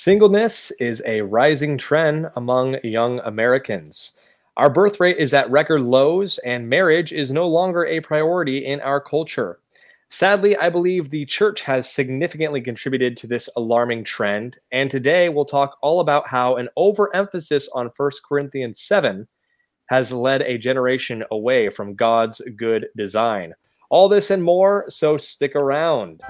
Singleness is a rising trend among young Americans. Our birth rate is at record lows, and marriage is no longer a priority in our culture. Sadly, I believe the church has significantly contributed to this alarming trend, and today we'll talk all about how an overemphasis on 1 Corinthians 7 has led a generation away from God's good design. All this and more, so stick around.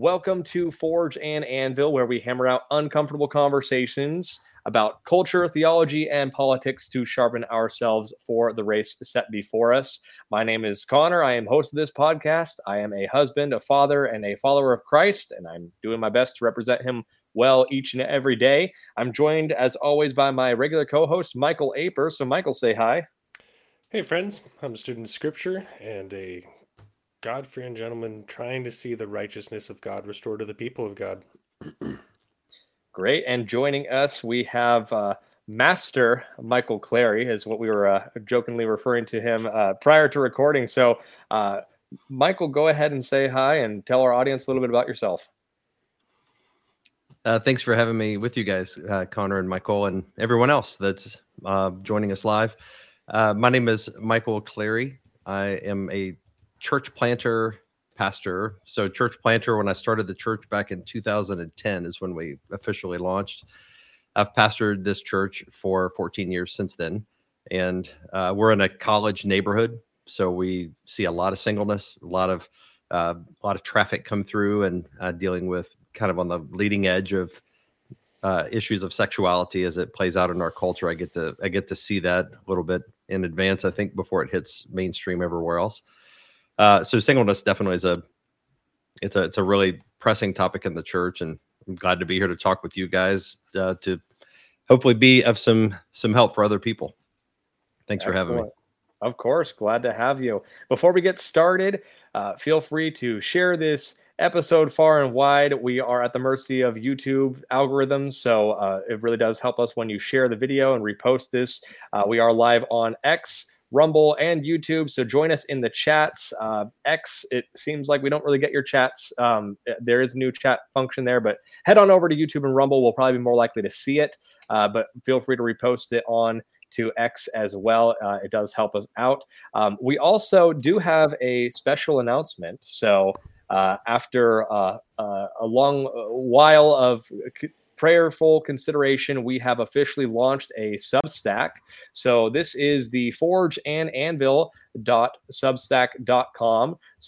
Welcome to Forge and Anvil, where we hammer out uncomfortable conversations about culture, theology, and politics to sharpen ourselves for the race set before us. My name is Connor. I am host of this podcast. I am a husband, a father, and a follower of Christ, and I'm doing my best to represent him well each and every day. I'm joined, as always, by my regular co host, Michael Aper. So, Michael, say hi. Hey, friends. I'm a student of Scripture and a God fearing gentleman trying to see the righteousness of God restored to the people of God. Great. And joining us, we have uh, Master Michael Clary, is what we were uh, jokingly referring to him uh, prior to recording. So, uh, Michael, go ahead and say hi and tell our audience a little bit about yourself. Uh, thanks for having me with you guys, uh, Connor and Michael, and everyone else that's joining us live. my name is Michael Clary. I am a church planter pastor. So church planter when I started the church back in 2010 is when we officially launched. I've pastored this church for 14 years since then, and uh, we're in a college neighborhood, so we see a lot of singleness, a lot of uh, a lot of traffic come through, and uh, dealing with kind of on the leading edge of uh, issues of sexuality as it plays out in our culture. I get to I get to see that a little bit in advance. I think before it hits mainstream everywhere else. Uh, so singleness definitely is a it's a it's a really pressing topic in the church, and I'm glad to be here to talk with you guys uh, to hopefully be of some some help for other people. Thanks Excellent. for having me. Of course, glad to have you. Before we get started, uh, feel free to share this episode far and wide. We are at the mercy of YouTube algorithms, so uh, it really does help us when you share the video and repost this. Uh, we are live on X Rumble, and YouTube. So join us in the chats. Uh, X, it seems like we don't really get your chats. Um, eh, there is a new chat function there, but head on over to YouTube and Rumble. We'll probably be more likely to see it, uh, but feel free to repost it on to X as well. Uh, it does help us out. Um, we also do have a special announcement. So uh, after uh, uh, a long while of prayerful consideration, we have officially launched a Substack. So this is the Forge and Anvil so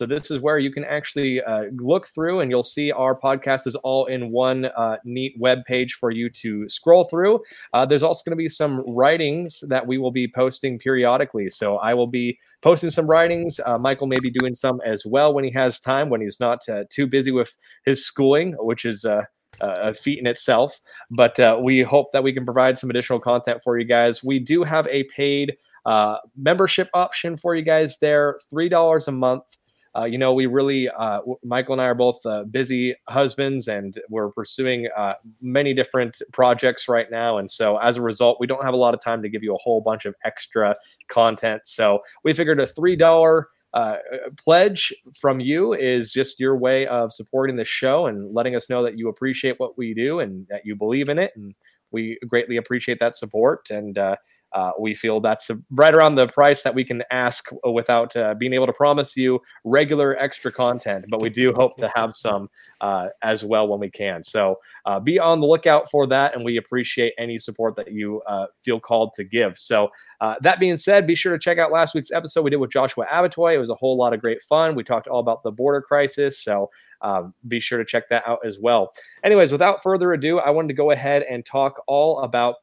this is where you can actually uh, look through and you'll see our podcast is all in one uh, neat web page for you to scroll through. Uh, there's also going to be some writings that we will be posting periodically. So i will be posting some writings. Uh, michael may be doing some as well when he has time when he's not uh, too busy with his schooling which is uh, a feat in itself. But uh, we hope that we can provide some additional content for you guys. We do have a paid uh, membership option for you guys there, three dollars a month. Uh, you know, we really, uh, Michael and I are both uh, busy husbands and we're pursuing uh, many different projects right now. And so as a result, we don't have a lot of time to give you a whole bunch of extra content. So we figured a $3 uh, pledge from you is just your way of supporting the show and letting us know that you appreciate what we do and that you believe in it. And we greatly appreciate that support. And uh, uh, we feel that's right around the price that we can ask without uh, being able to promise you regular extra content, but we do hope to have some uh, as well when we can. So uh, be on the lookout for that, and we appreciate any support that you uh, feel called to give. So uh, that being said, be sure to check out last week's episode we did with Joshua Abatoy. It was a whole lot of great fun. We talked all about the border crisis. So um, be sure to check that out as well. Anyways, without further ado, I wanted to go ahead and talk all about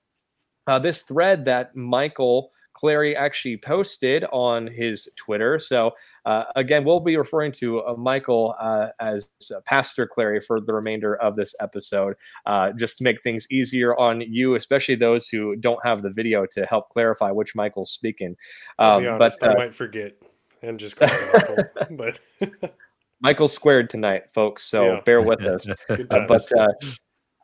uh, this thread that Michael Clary actually posted on his Twitter. So, uh, again, we'll be referring to uh, Michael uh, as Pastor Clary for the remainder of this episode, uh, just to make things easier on you, especially those who don't have the video to help clarify which Michael's speaking. Um, honest, but I uh, might forget and just call Michael, but. Michael squared tonight, folks. So yeah. bear with us. but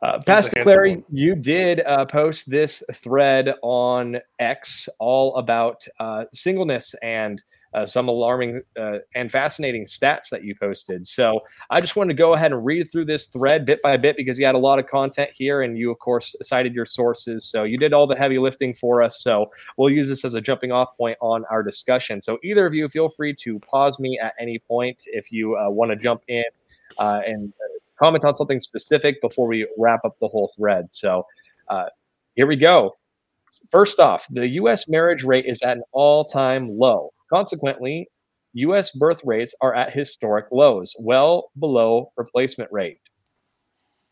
uh, Pastor Clary, you did uh, post this thread on X all about uh, singleness and uh, some alarming uh, and fascinating stats that you posted. So I just wanted to go ahead and read through this thread bit by bit because you had a lot of content here and you, of course, cited your sources. So you did all the heavy lifting for us. So we'll use this as a jumping off point on our discussion. So either of you, feel free to pause me at any point if you uh, want to jump in uh, and comment on something specific before we wrap up the whole thread. So uh, here we go. First off, the U.S. marriage rate is at an all time low. Consequently, U.S. birth rates are at historic lows, well below replacement rate.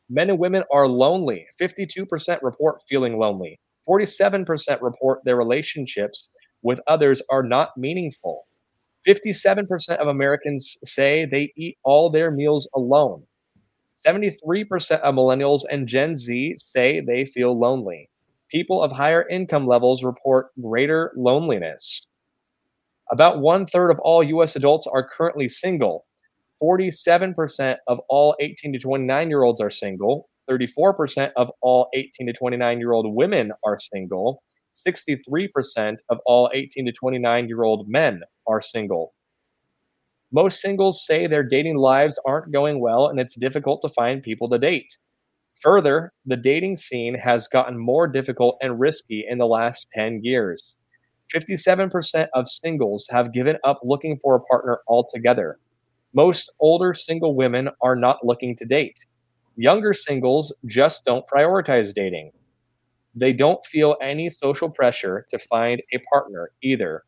Men and women are lonely. 52% report feeling lonely. 47% report their relationships with others are not meaningful. 57% of Americans say they eat all their meals alone. 73% of millennials and Gen Z say they feel lonely. People of higher income levels report greater loneliness. About one third of all US adults are currently single. 47% of all 18 to 29 year olds are single. 34% of all 18 to 29 year old women are single. 63% of all 18 to 29 year old men are single. Most singles say their dating lives aren't going well and it's difficult to find people to date. Further, the dating scene has gotten more difficult and risky in the last 10 years. 57% of singles have given up looking for a partner altogether. Most older single women are not looking to date. Younger singles just don't prioritize dating. They don't feel any social pressure to find a partner either.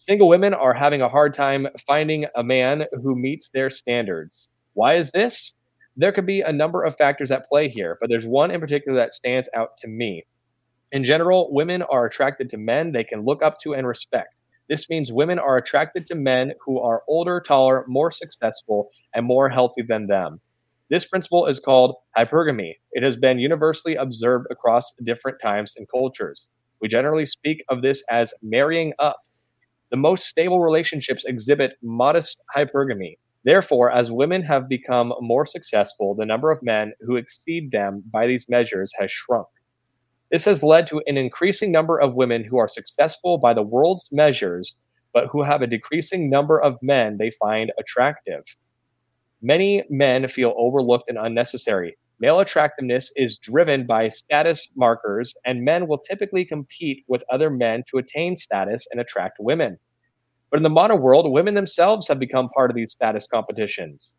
Single women are having a hard time finding a man who meets their standards. Why is this? There could be a number of factors at play here, but there's one in particular that stands out to me. In general, women are attracted to men they can look up to and respect. This means women are attracted to men who are older, taller, more successful, and more healthy than them. This principle is called hypergamy. It has been universally observed across different times and cultures. We generally speak of this as marrying up. The most stable relationships exhibit modest hypergamy. Therefore, as women have become more successful, the number of men who exceed them by these measures has shrunk. This has led to an increasing number of women who are successful by the world's measures, but who have a decreasing number of men they find attractive. Many men feel overlooked and unnecessary. Male attractiveness is driven by status markers, and men will typically compete with other men to attain status and attract women. But in the modern world, women themselves have become part of these status competitions.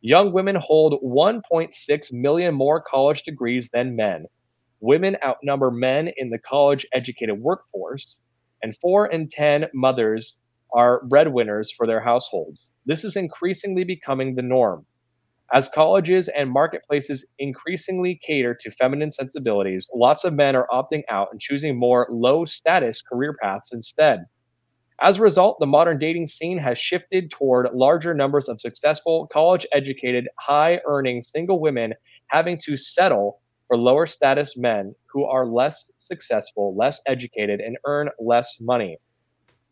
Young women hold 1.6 million more college degrees than men. Women outnumber men in the college educated workforce, and four in 10 mothers are breadwinners for their households. This is increasingly becoming the norm. As colleges and marketplaces increasingly cater to feminine sensibilities, lots of men are opting out and choosing more low status career paths instead. As a result, the modern dating scene has shifted toward larger numbers of successful, college educated, high earning single women having to settle for lower status men who are less successful, less educated, and earn less money.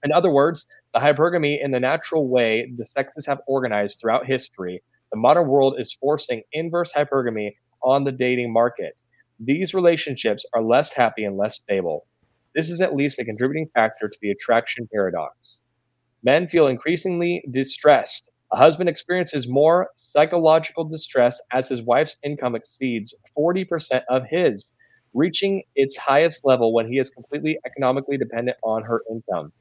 In other words, the hypergamy in the natural way the sexes have organized throughout history the modern world is forcing inverse hypergamy on the dating market. These relationships are less happy and less stable. This is at least a contributing factor to the attraction paradox. Men feel increasingly distressed. A husband experiences more psychological distress as his wife's income exceeds 40% of his, reaching its highest level when he is completely economically dependent on her income.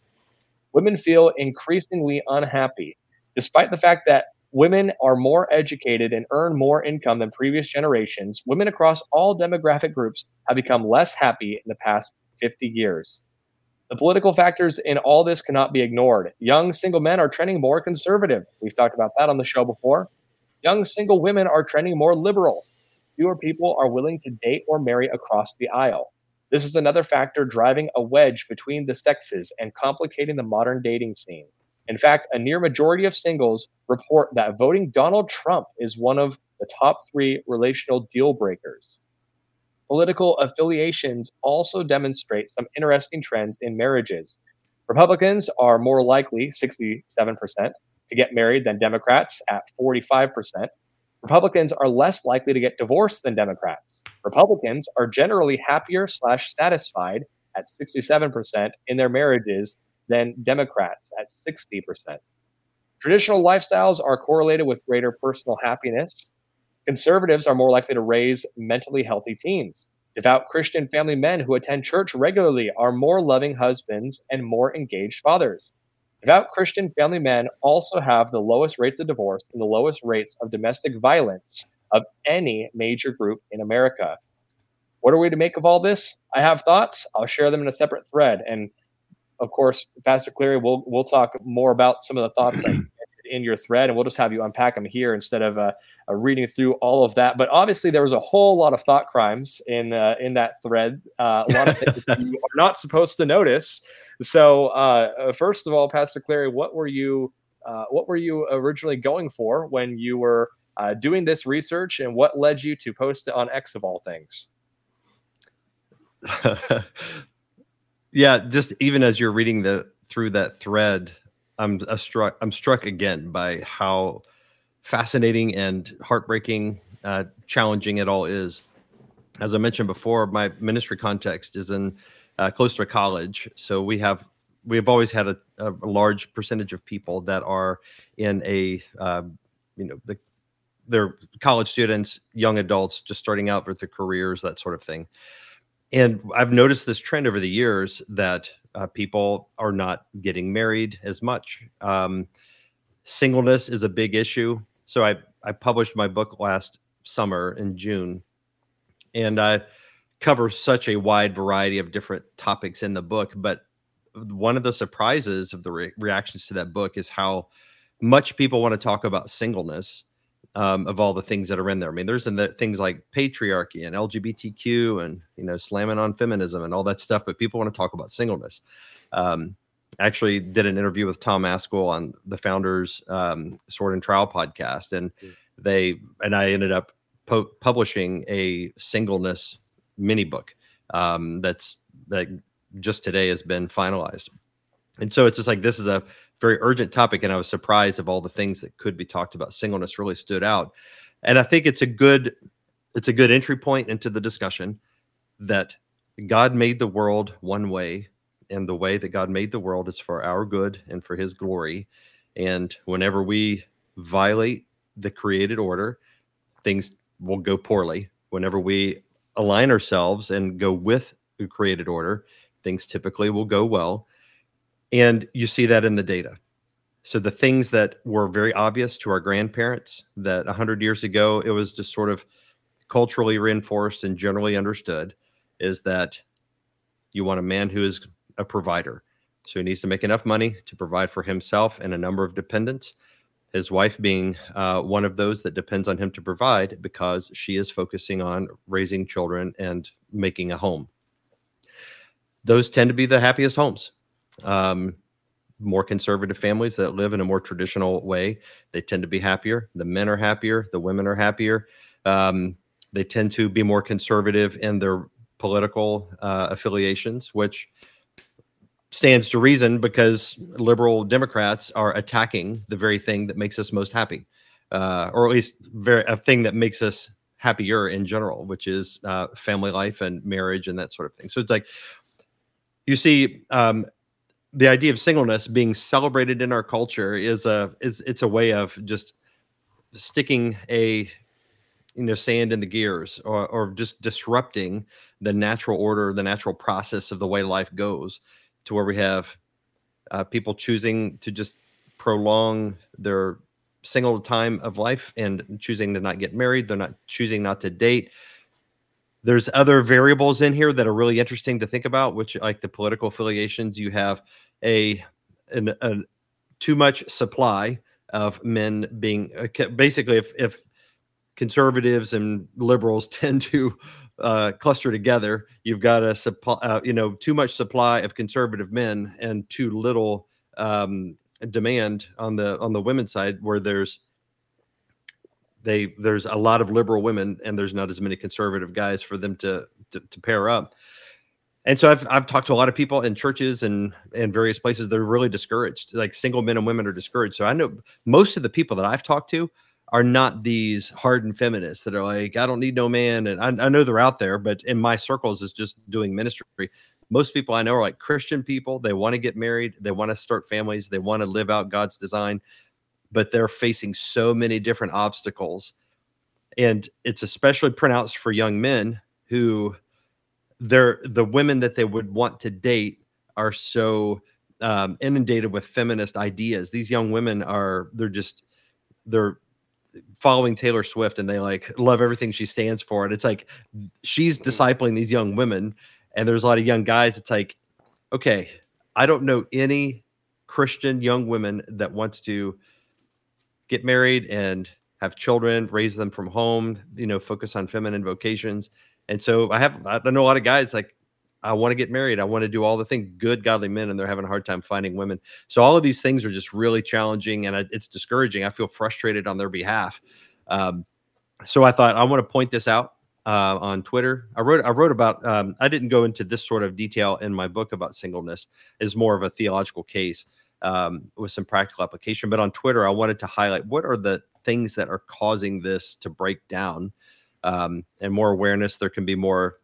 Women feel increasingly unhappy, despite the fact that Women are more educated and earn more income than previous generations. Women across all demographic groups have become less happy in the past 50 years. The political factors in all this cannot be ignored. Young single men are trending more conservative. We've talked about that on the show before. Young single women are trending more liberal. Fewer people are willing to date or marry across the aisle. This is another factor driving a wedge between the sexes and complicating the modern dating scene. In fact, a near majority of singles report that voting Donald Trump is one of the top three relational deal breakers. Political affiliations also demonstrate some interesting trends in marriages. Republicans are more likely, 67%, to get married than Democrats at 45%. Republicans are less likely to get divorced than Democrats. Republicans are generally happier slash satisfied at 67% in their marriages than Democrats at 60%. Traditional lifestyles are correlated with greater personal happiness. Conservatives are more likely to raise mentally healthy teens. Devout Christian family men who attend church regularly are more loving husbands and more engaged fathers. Devout Christian family men also have the lowest rates of divorce and the lowest rates of domestic violence of any major group in America. What are we to make of all this? I have thoughts. I'll share them in a separate thread. And of course, Pastor Clary, we'll we'll talk more about some of the thoughts that in your thread, and we'll just have you unpack them here instead of uh, uh, reading through all of that. But obviously, there was a whole lot of thought crimes in uh, in that thread. Uh, a lot of things you are not supposed to notice. So, uh, uh, first of all, Pastor Clary, what were you what were you originally going for when you were doing this research, and what led you to post it on X of all things? yeah, just even as you're reading the through that thread, I'm struck. I'm struck again by how fascinating and heartbreaking, uh, challenging it all is. As I mentioned before, my ministry context is in uh, close to a college, so we have we have always had a, a large percentage of people that are in a uh, you know the they're college students, young adults just starting out with their careers, that sort of thing. And I've noticed this trend over the years that uh, people are not getting married as much. Um, singleness is a big issue. So I, I published my book last summer in June, and I cover such a wide variety of different topics in the book. But one of the surprises of the re- reactions to that book is how much people want to talk about singleness um, of all the things that are in there. I mean, there's in the things like patriarchy and LGBTQ and you know slamming on feminism and all that stuff, but people want to talk about singleness. Um, actually did an interview with Tom Ascol on the founders um, Sword and Trowel podcast, and they and I ended up po- publishing a singleness mini book um, that's that just today has been finalized. And so it's just like this is a very urgent topic, and I was surprised of all the things that could be talked about. Singleness really stood out, and I think it's a good it's a good entry point into the discussion that God made the world one way, and the way that God made the world is for our good and for His glory. And whenever we violate the created order, things will go poorly. Whenever we align ourselves and go with the created order, things typically will go well. And you see that in the data. So the things that were very obvious to our grandparents that 100 years ago, it was just sort of culturally reinforced and generally understood is that you want a man who is a provider. So he needs to make enough money to provide for himself and a number of dependents. His wife being uh, one of those that depends on him to provide because she is focusing on raising children and making a home. Those tend to be the happiest homes um, more conservative families that live in a more traditional way, they tend to be happier. The men are happier, the women are happier. Um, they tend to be more conservative in their political uh, affiliations, which stands to reason because liberal Democrats are attacking the very thing that makes us most happy, uh, or at least very a thing that makes us happier in general, which is uh, family life and marriage and that sort of thing. So it's like you see um, the idea of singleness being celebrated in our culture is a is it's a way of just sticking a you know sand in the gears or, or just disrupting the natural order the natural process of the way life goes to where we have uh, people choosing to just prolong their single time of life and choosing to not get married. They're not choosing not to date there's other variables in here that are really interesting to think about, which like the political affiliations, you have a, an, a too much supply of men being uh, basically if, if conservatives and liberals tend to uh, cluster together, you've got a supply, uh, you know, too much supply of conservative men and too little um, demand on the on the women's side, where there's they there's a lot of liberal women and there's not as many conservative guys for them to to, to pair up. And so I've, I've talked to a lot of people in churches and and various places they're really discouraged like single men and women are discouraged. So i know most of the people that i've talked to are not these hardened feminists that are like i don't need no man and I, I know they're out there but in my circles is just doing ministry. Most people I know are like Christian people. They want to get married, they want to start families, they want to live out God's design, but they're facing so many different obstacles. And it's especially pronounced for young men who they're the women that they would want to date are so um, inundated with feminist ideas. These young women are they're just they're following Taylor Swift and they like love everything she stands for. And it's like she's mm-hmm. discipling these young women, and there's a lot of young guys. It's like, okay, I don't know any Christian young women that wants to get married and have children, raise them from home, you know, focus on feminine vocations. And so I have I know a lot of guys like I want to get married. I want to do all the things, good, godly men, and they're having a hard time finding women. So all of these things are just really challenging, and it's discouraging. I feel frustrated on their behalf. Um, so I thought I want to point this out uh, on Twitter. I wrote I wrote about. Um, I didn't go into this sort of detail in my book about singleness. Is more of a theological case um, with some practical application. But on Twitter, I wanted to highlight what are the things that are causing this to break down, um, and more awareness. There can be more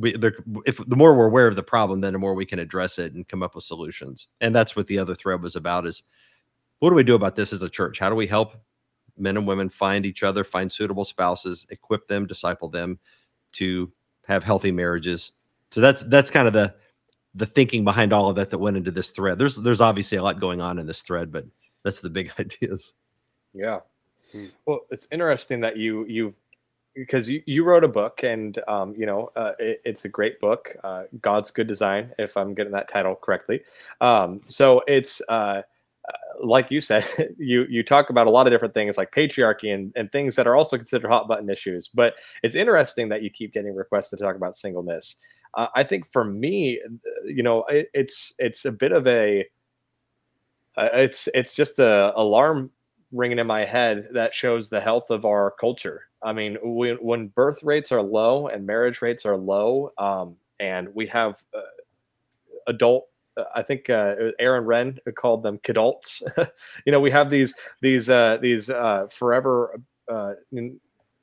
we there if the more we're aware of the problem then the more we can address it and come up with solutions and that's what the other thread was about is what do we do about this as a church how do we help men and women find each other find suitable spouses equip them disciple them to have healthy marriages so that's that's kind of the the thinking behind all of that that went into this thread. There's there's obviously a lot going on in this thread but that's the big ideas. Yeah. Hmm. well it's interesting that you you because you, you wrote a book and um, you know uh, it, it's a great book uh, god's good design if i'm getting that title correctly. Um, so it's uh, uh like you said you you talk about a lot of different things like patriarchy and, and things that are also considered hot button issues but it's interesting that you keep getting requests to talk about singleness uh, i think for me you know it, it's it's a bit of a uh, it's it's just a alarm ringing in my head that shows the health of our culture. I mean, when, when birth rates are low and marriage rates are low, um, and we have uh, adult, uh, I think uh, Aaron Renn called them kidults. you know, we have these these uh, these uh, forever uh,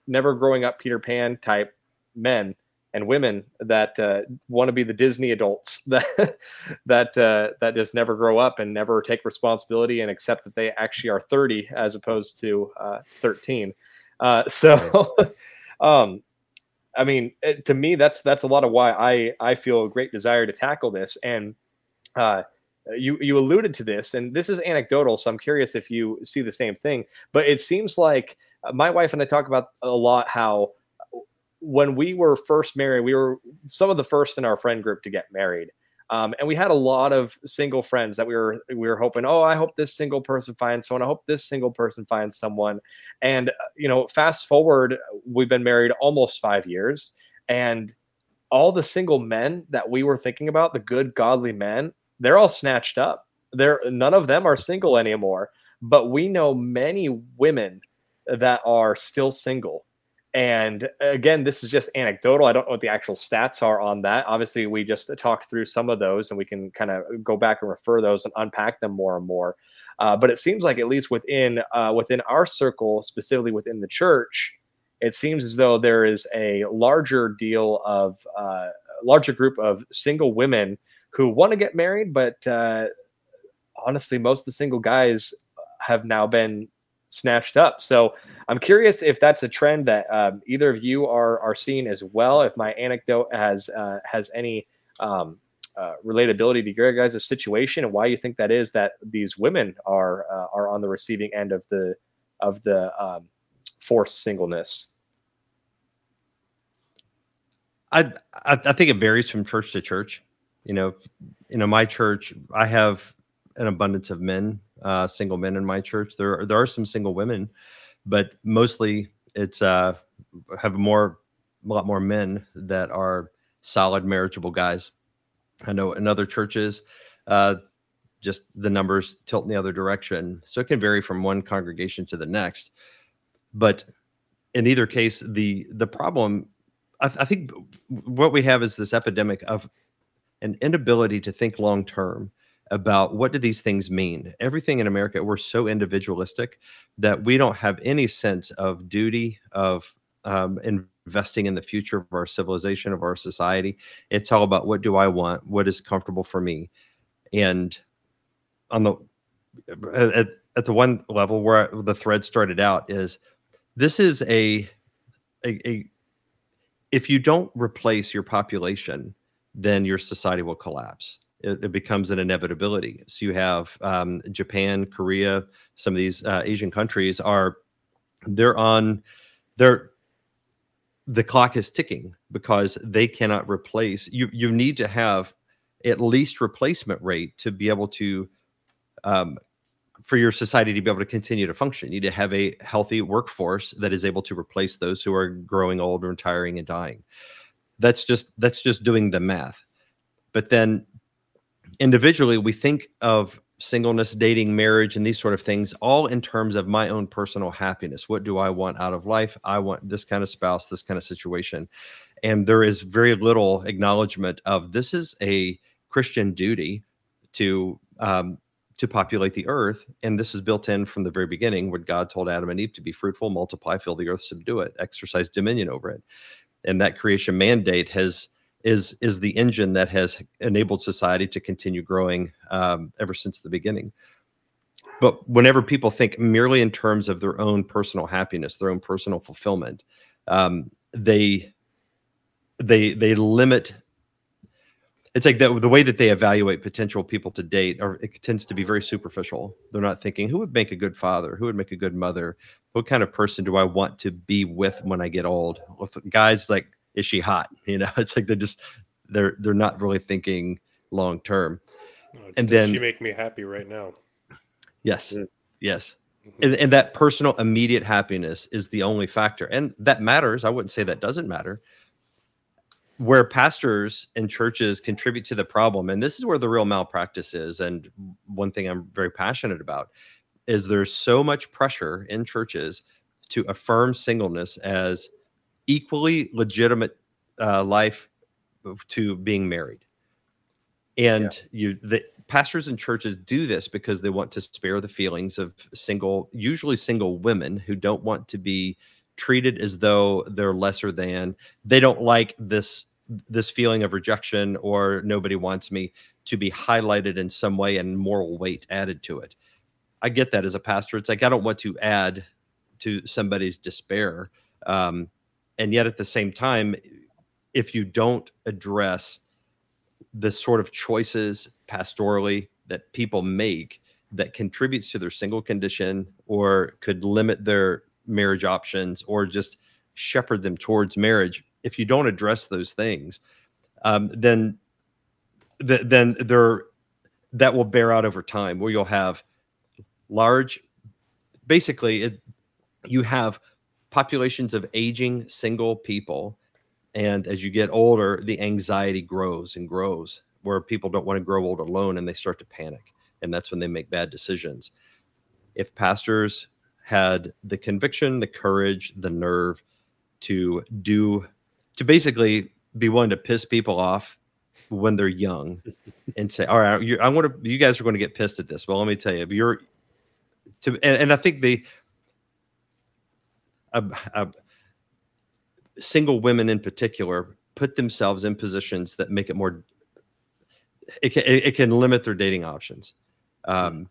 never growing up Peter Pan type men and women that uh, want to be the Disney adults that that uh, that just never grow up and never take responsibility and accept that they actually are 30 as opposed to uh, 13. Uh, so, um, I mean, to me, that's that's a lot of why I I feel a great desire to tackle this. And uh, you you alluded to this, and this is anecdotal, so I'm curious if you see the same thing. But it seems like uh, my wife and I talk about a lot how when we were first married, we were some of the first in our friend group to get married. Um, and we had a lot of single friends that we were we were hoping, oh, I hope this single person finds someone. I hope this single person finds someone. And uh, you know, fast forward, we've been married almost five years, and all the single men that we were thinking about, the good godly men, they're all snatched up. They're none of them are single anymore. But we know many women that are still single and again, this is just anecdotal. I don't know what the actual stats are on that. Obviously, we just talked through some of those and we can kind of go back and refer those and unpack them more and more. Uh, but it seems like at least within uh, within our circle, specifically within the church, it seems as though there is a larger deal of uh, larger group of single women who want to get married, but uh, honestly, most of the single guys have now been snatched up. So I'm curious if that's a trend that um, either of you are are seeing as well. If my anecdote has uh, has any um, uh, relatability to your guys' situation and why you think that is that these women are uh, are on the receiving end of the of the um, forced singleness. I, I think it varies from church to church. You know, you know, my church, I have an abundance of men uh, single men in my church. There are, there are some single women, but mostly it's uh, have more a lot more men that are solid marriageable guys. I know in other churches, uh, just the numbers tilt in the other direction, so it can vary from one congregation to the next. But in either case, the the problem, I, I think, what we have is this epidemic of an inability to think long term about what do these things mean everything in america we're so individualistic that we don't have any sense of duty of um, investing in the future of our civilization, of our society. It's all about what do I want? What is comfortable for me? And on the at, at the one level where the thread started out is this is a, a, a if you don't replace your population, then your society will collapse. It, it becomes an inevitability. So you have um, Japan, Korea, some of these uh, Asian countries are they're on they're the clock is ticking because they cannot replace you you need to have at least replacement rate to be able to um, for your society to be able to continue to function. You need to have a healthy workforce that is able to replace those who are growing old, retiring, and dying. That's just that's just doing the math. But then individually, we think of singleness, dating, marriage, and these sort of things, all in terms of my own personal happiness. What do I want out of life? I want this kind of spouse, this kind of situation. And there is very little acknowledgement of this is a Christian duty to um, to populate the earth. And this is built in from the very beginning, where God told Adam and Eve to be fruitful, multiply, fill the earth, subdue it, exercise dominion over it. And that creation mandate has is is the engine that has enabled society to continue growing um, ever since the beginning. But whenever people think merely in terms of their own personal happiness, their own personal fulfillment, um, they they they limit it's like the, the way that they evaluate potential people to date or it tends to be very superficial. They're not thinking who would make a good father? Who would make a good mother? What kind of person do i want to be with when i get old? With guys like is she hot you know it's like they're just they're they're not really thinking long term Oh, And does then- she make me happy right now? yes Yeah. yes Mhm. and, and that personal immediate happiness is the only factor and that matters i wouldn't say that doesn't matter where pastors and churches contribute to the problem and this is where the real malpractice is and one thing i'm very passionate about is there's so much pressure in churches to affirm singleness as equally legitimate uh, life to being married. And you the pastors and churches do this because they want to spare the feelings of single usually single women who don't want to be treated as though they're lesser than. They don't like this this feeling of rejection or nobody wants me to be highlighted in some way and moral weight added to it. I get that as a pastor. It's like i don't want to add to somebody's despair um, and yet at the same time if you don't address the sort of choices pastorally that people make that contributes to their single condition or could limit their marriage options or just shepherd them towards marriage if you don't address those things um, then th- then there that will bear out over time where you'll have large basically it, you have populations of aging single people. And as you get older the anxiety grows and grows where people don't want to grow old alone and they start to panic. And that's when they make bad decisions. If pastors had the conviction the courage the nerve to do to basically be willing to piss people off when they're young and say all right you, i want to you guys are going to get pissed at this well let me tell you if you're to and, and i think the uh, uh, single women in particular put themselves in positions that make it more it can, it, can limit their dating options. Um,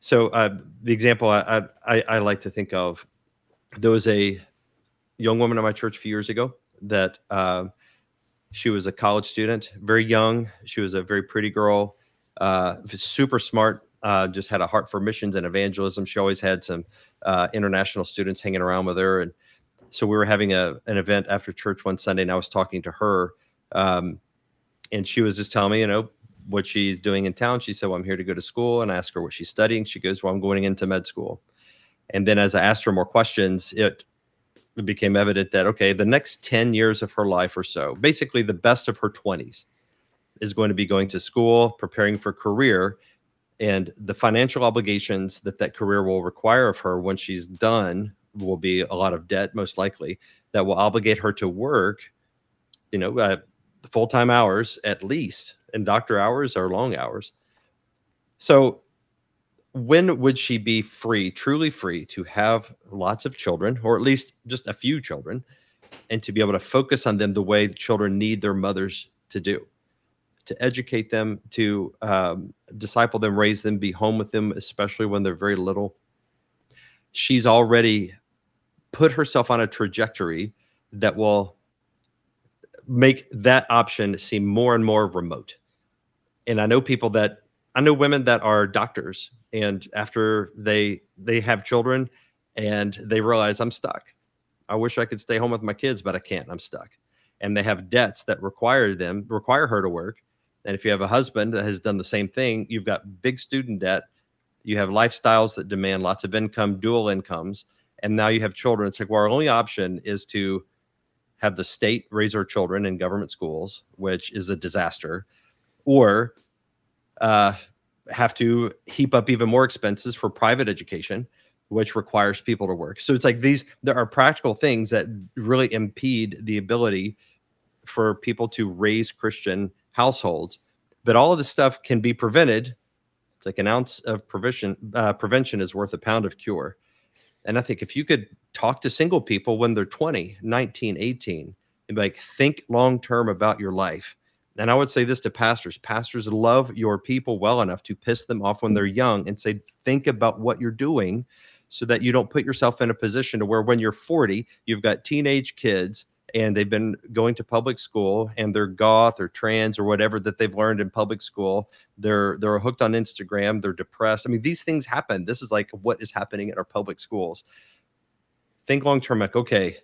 so uh, the example I, I, I like to think of there was a young woman in my church a few years ago that uh, she was a college student very young she was a very pretty girl uh, super smart uh, just had a heart for missions and evangelism. She always had some uh, international students hanging around with her and so we were having a an event after church one Sunday, and I was talking to her, um, and she was just telling me, you know, what she's doing in town. She said, "Well, I'm here to go to school," and I asked her what she's studying. She goes, "Well, I'm going into med school." And then as I asked her more questions, it, it became evident that okay, the next ten years of her life or so, basically the best of her twenties, is going to be going to school, preparing for career, and the financial obligations that that career will require of her when she's done will be a lot of debt most likely that will obligate her to work you know uh, full-time hours at least and doctor hours are long hours. So when would she be free truly free to have lots of children or at least just a few children and to be able to focus on them the way the children need their mothers to do to educate them to um, disciple them raise them be home with them especially when they're very little. She's already put herself on a trajectory that will make that option seem more and more remote. And i know people that i know women that are doctors and after they they have children and they realize i'm stuck. I wish i could stay home with my kids but i can't. I'm stuck. And they have debts that require them require her to work and if you have a husband that has done the same thing you've got big student debt you have lifestyles that demand lots of income dual incomes and now you have children. It's like well our only option is to have the state raise our children in government schools which is a disaster or uh, have to heap up even more expenses for private education which requires people to work. So it's like these there are practical things that really impede the ability for people to raise christian households but all of this stuff can be prevented. It's like an ounce of prevention uh, prevention is worth a pound of cure. And i think if you could talk to single people when they're 20 19 18 and like think long term about your life. And I would say this to pastors pastors love your people well enough to piss them off when they're young and say, think about what you're doing so that you don't put yourself in a position to where when you're 40, you've got teenage kids and they've been going to public school and they're goth or trans or whatever that they've learned in public school. They're they're hooked on Instagram, they're depressed. I mean, these things happen. This is like what is happening at our public schools. Think long term, like, okay,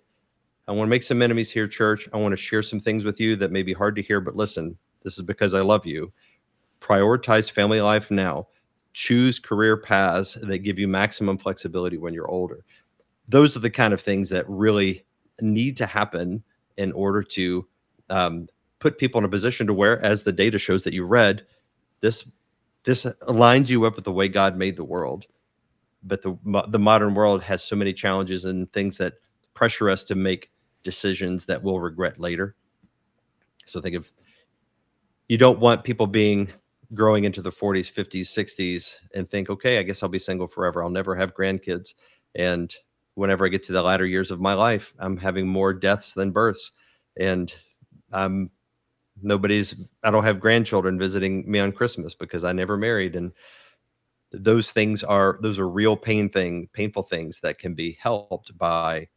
I want to make some enemies here, church. I want to share some things with you that may be hard to hear, but listen, this is because I love you. Prioritize family life now. Choose career paths that give you maximum flexibility when you're older. Those are the kind of things that really need to happen in order to um, put people in a position to where, as the data shows that you read, this this aligns you up with the way God made the world. But the the modern world has so many challenges and things that pressure us to make decisions that we'll regret later. So think of you don't want people being growing into the 40s, 50s, 60s and think, okay, I guess I'll be single forever. I'll never have grandkids. And whenever I get to the latter years of my life, I'm having more deaths than births. And I'm nobody's I don't have grandchildren visiting me on Christmas because I never married. And those things are those are real pain thing, painful things that can be helped by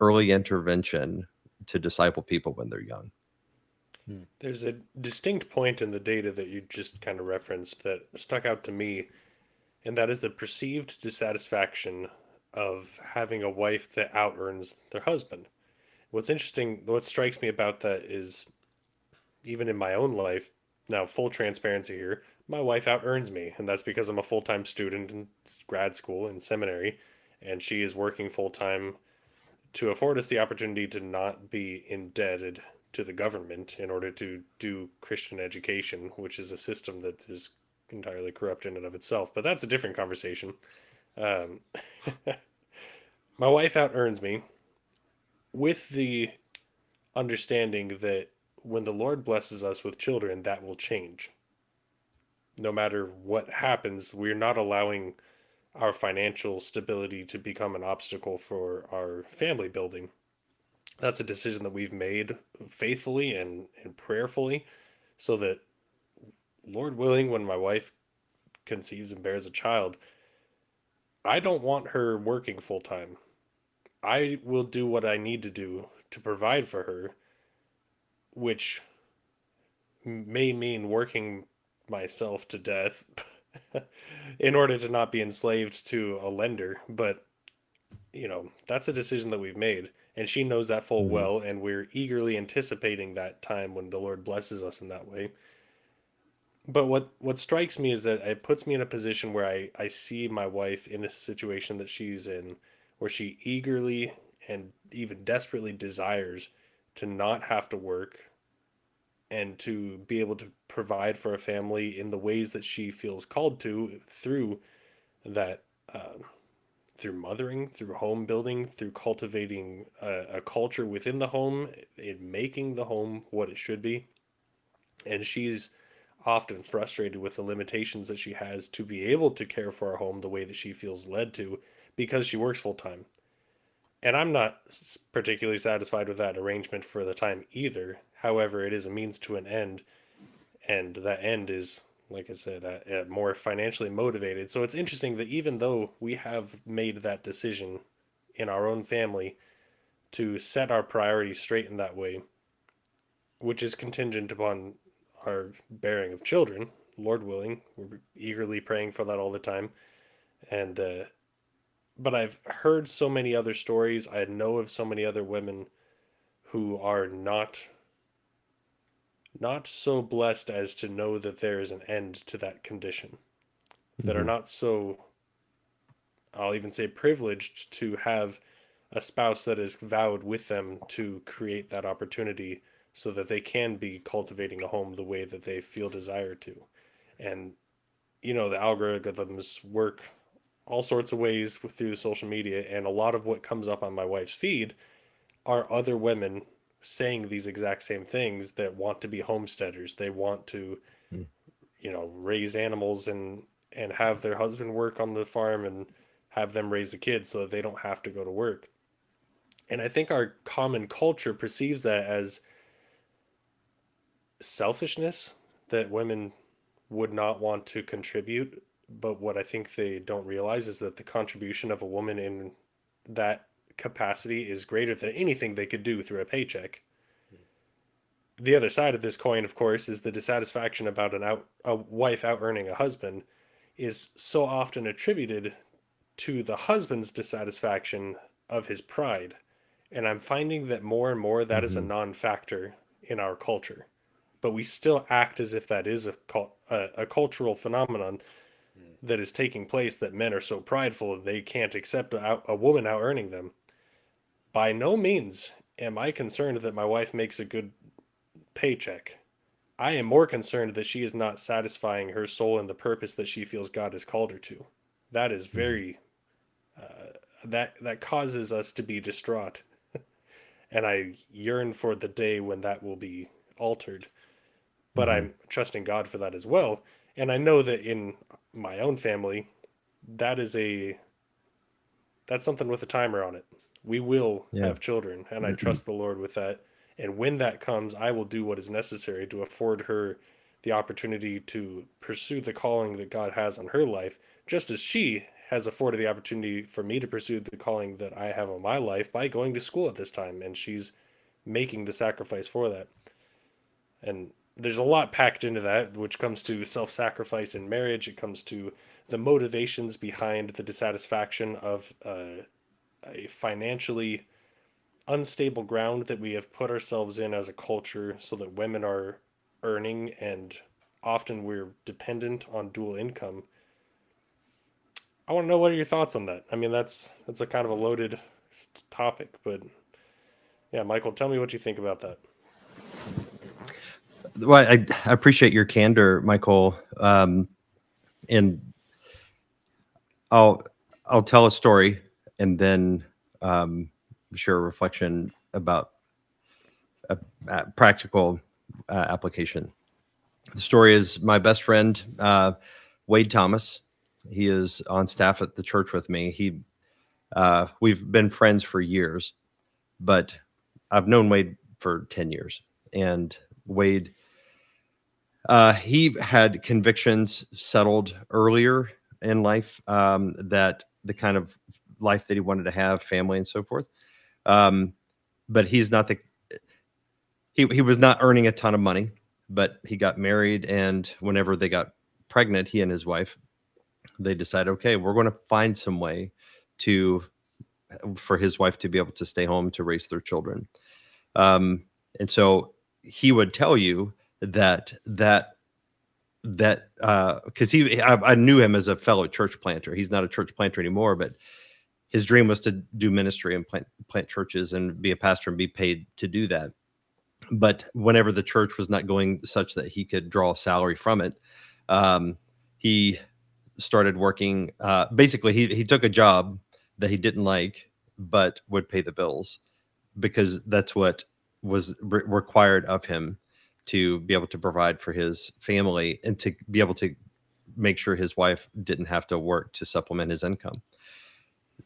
early intervention to disciple people when they're young. Hmm. There's a distinct point in the data that you just kind of referenced that stuck out to me, and that is the perceived dissatisfaction of having a wife that out earns their husband. What's interesting, what strikes me about that is even in my own life, now full transparency here, my wife out earns me, and that's because I'm a full time student in grad school and seminary, and she is working full time to afford us the opportunity to not be indebted to the government in order to do Christian education, which is a system that is entirely corrupt in and of itself. But that's a different conversation. Um, my wife out earns me with the understanding that when the Lord blesses us with children, that will change. No matter what happens, we're not allowing our financial stability to become an obstacle for our family building. That's a decision that we've made faithfully and, and prayerfully so that, Lord willing, when my wife conceives and bears a child, I don't want her working full time. I will do what I need to do to provide for her, which may mean working myself to death in order to not be enslaved to a lender. But, you know, that's a decision that we've made. And she knows that full mm-hmm. well. And we're eagerly anticipating that time when the Lord blesses us in that way. But what, what strikes me is that it puts me in a position where I, I see my wife in a situation that she's in where she eagerly and even desperately desires to not have to work and to be able to provide for a family in the ways that she feels called to through that uh, through mothering through home building through cultivating a, a, culture within the home in making the home what it should be. And she's often frustrated with the limitations that she has to be able to care for a home the way that she feels led to because she works full time and I'm not particularly satisfied with that arrangement for the time either. However, it is a means to an end, and that end is, like I said, more financially motivated. So it's interesting that even though we have made that decision in our own family to set our priorities straight in that way, which is contingent upon our bearing of children, Lord willing, we're eagerly praying for that all the time, and uh, but I've heard so many other stories. I know of so many other women who are not not so blessed as to know that there is an end to that condition. Mm-hmm. That are mm-hmm. not so I'll even say privileged to have a spouse that is vowed with them to create that opportunity so that they can be cultivating a home the way that they feel desire to. And you know, the algorithms work all sorts of ways through social media, and a lot of what comes up on my wife's feed are other women saying these exact same things that want to be homesteaders. They want to, mm. you know, raise animals and and have their husband work on the farm and have them raise the kids so that they don't have to go to work. And I think our common culture perceives that as selfishness that women would not want to contribute but what I think they don't realize is that the contribution of a woman in that capacity is greater than anything they could do through a paycheck. The other side of this coin, of course, is the dissatisfaction about an out a wife out earning a husband is so often attributed to the husband's dissatisfaction of his pride. And I'm finding that more and more that mm-hmm. is a mm-hmm. non-factor in our culture. But we still act as if that is a, a, a cultural phenomenon that is taking place that men are so prideful they can't accept a, a woman out earning them. By no means am I concerned that my wife makes a good paycheck. I am more concerned that she is not satisfying her soul in the purpose that she feels God has called her to. That is hmm. very uh, that that causes us to be distraught, and I yearn for the day when that will be altered. But mm-hmm. I'm trusting God for that as well, and I know that in my own family, that is a that's something with a timer on it. We will yeah. have children, and I trust the Lord with that. And when that comes, I will do what is necessary to afford her the opportunity to pursue the calling that God has on her life, just as she has afforded the opportunity for me to pursue the calling that I have on my life by going to school at this time. And she's making the sacrifice for that. And there's a lot packed into that, which comes to self sacrifice in marriage. It comes to the motivations behind the dissatisfaction of uh, a financially unstable ground that we have put ourselves in as a culture so that women are earning and often we're dependent on dual income. I want to know what are your thoughts on that? I mean, that's that's a kind of a loaded topic, but yeah, Michael, tell me what you think about that well, I, I, appreciate your candor, Michael. Um, and I'll I'll tell a story and then um, share a reflection about a, a practical uh, application. The story is my best friend uh, Wade Thomas. He is on staff at the church with me. He uh, we've been friends for years, but I've known Wade for ten years, and Wade uh, he had convictions settled earlier in life um, that the kind of life that he wanted to have, family and so forth. Um, but he's not the he he was not earning a ton of money, but he got married, and whenever they got pregnant, he and his wife, they decided, okay, we're going to find some way to for his wife to be able to stay home to raise their children. Um, and so he would tell you that that that uh, because uh, he I, I, knew him as a fellow church planter. He's not a church planter anymore, but his dream was to do ministry and plant plant churches and be a pastor and be paid to do that. But whenever the church was not going such that he could draw a salary from it, um, he started working. Uh, basically, he he took a job that he didn't like, but would pay the bills because that's what was re- required of him to be able to provide for his family and to be able to make sure his wife didn't have to work to supplement his income.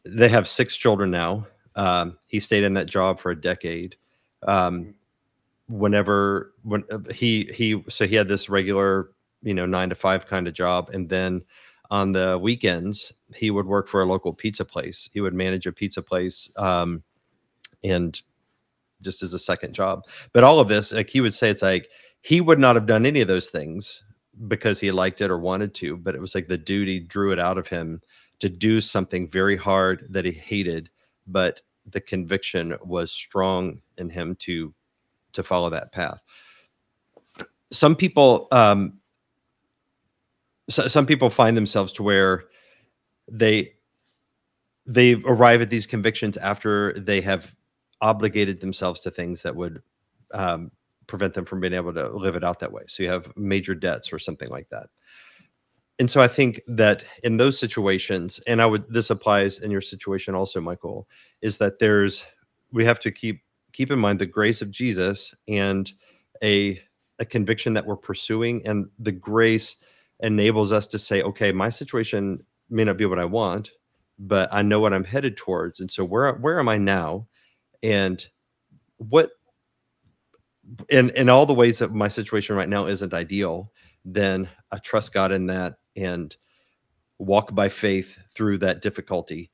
They have six children now. Um, he stayed in that job for a decade. Um, whenever when uh, he he so he had this regular you know nine to five kind of job, and then on the weekends he would work for a local pizza place. He would manage a pizza place, um, and just as a second job. But all of this, like he would say, it's like he would not have done any of those things because he liked it or wanted to, but it was like the duty drew it out of him to do something very hard that he hated, but the conviction was strong in him to to follow that path. Some people um so, some people find themselves to where they they arrive at these convictions after they have obligated themselves to things that would um, prevent them from being able to live it out that way. So you have major debts or something like that. And so I think that in those situations, and I would this applies in your situation also, Michael, is that there's we have to keep keep in mind the grace of Jesus and a a conviction that we're pursuing, and the grace enables us to say, okay, my situation may not be what I want, but I know what I'm headed towards, and so where where am I now, and what in in all the ways that my situation right now isn't ideal, then I trust God in that and walk by faith through that difficulty.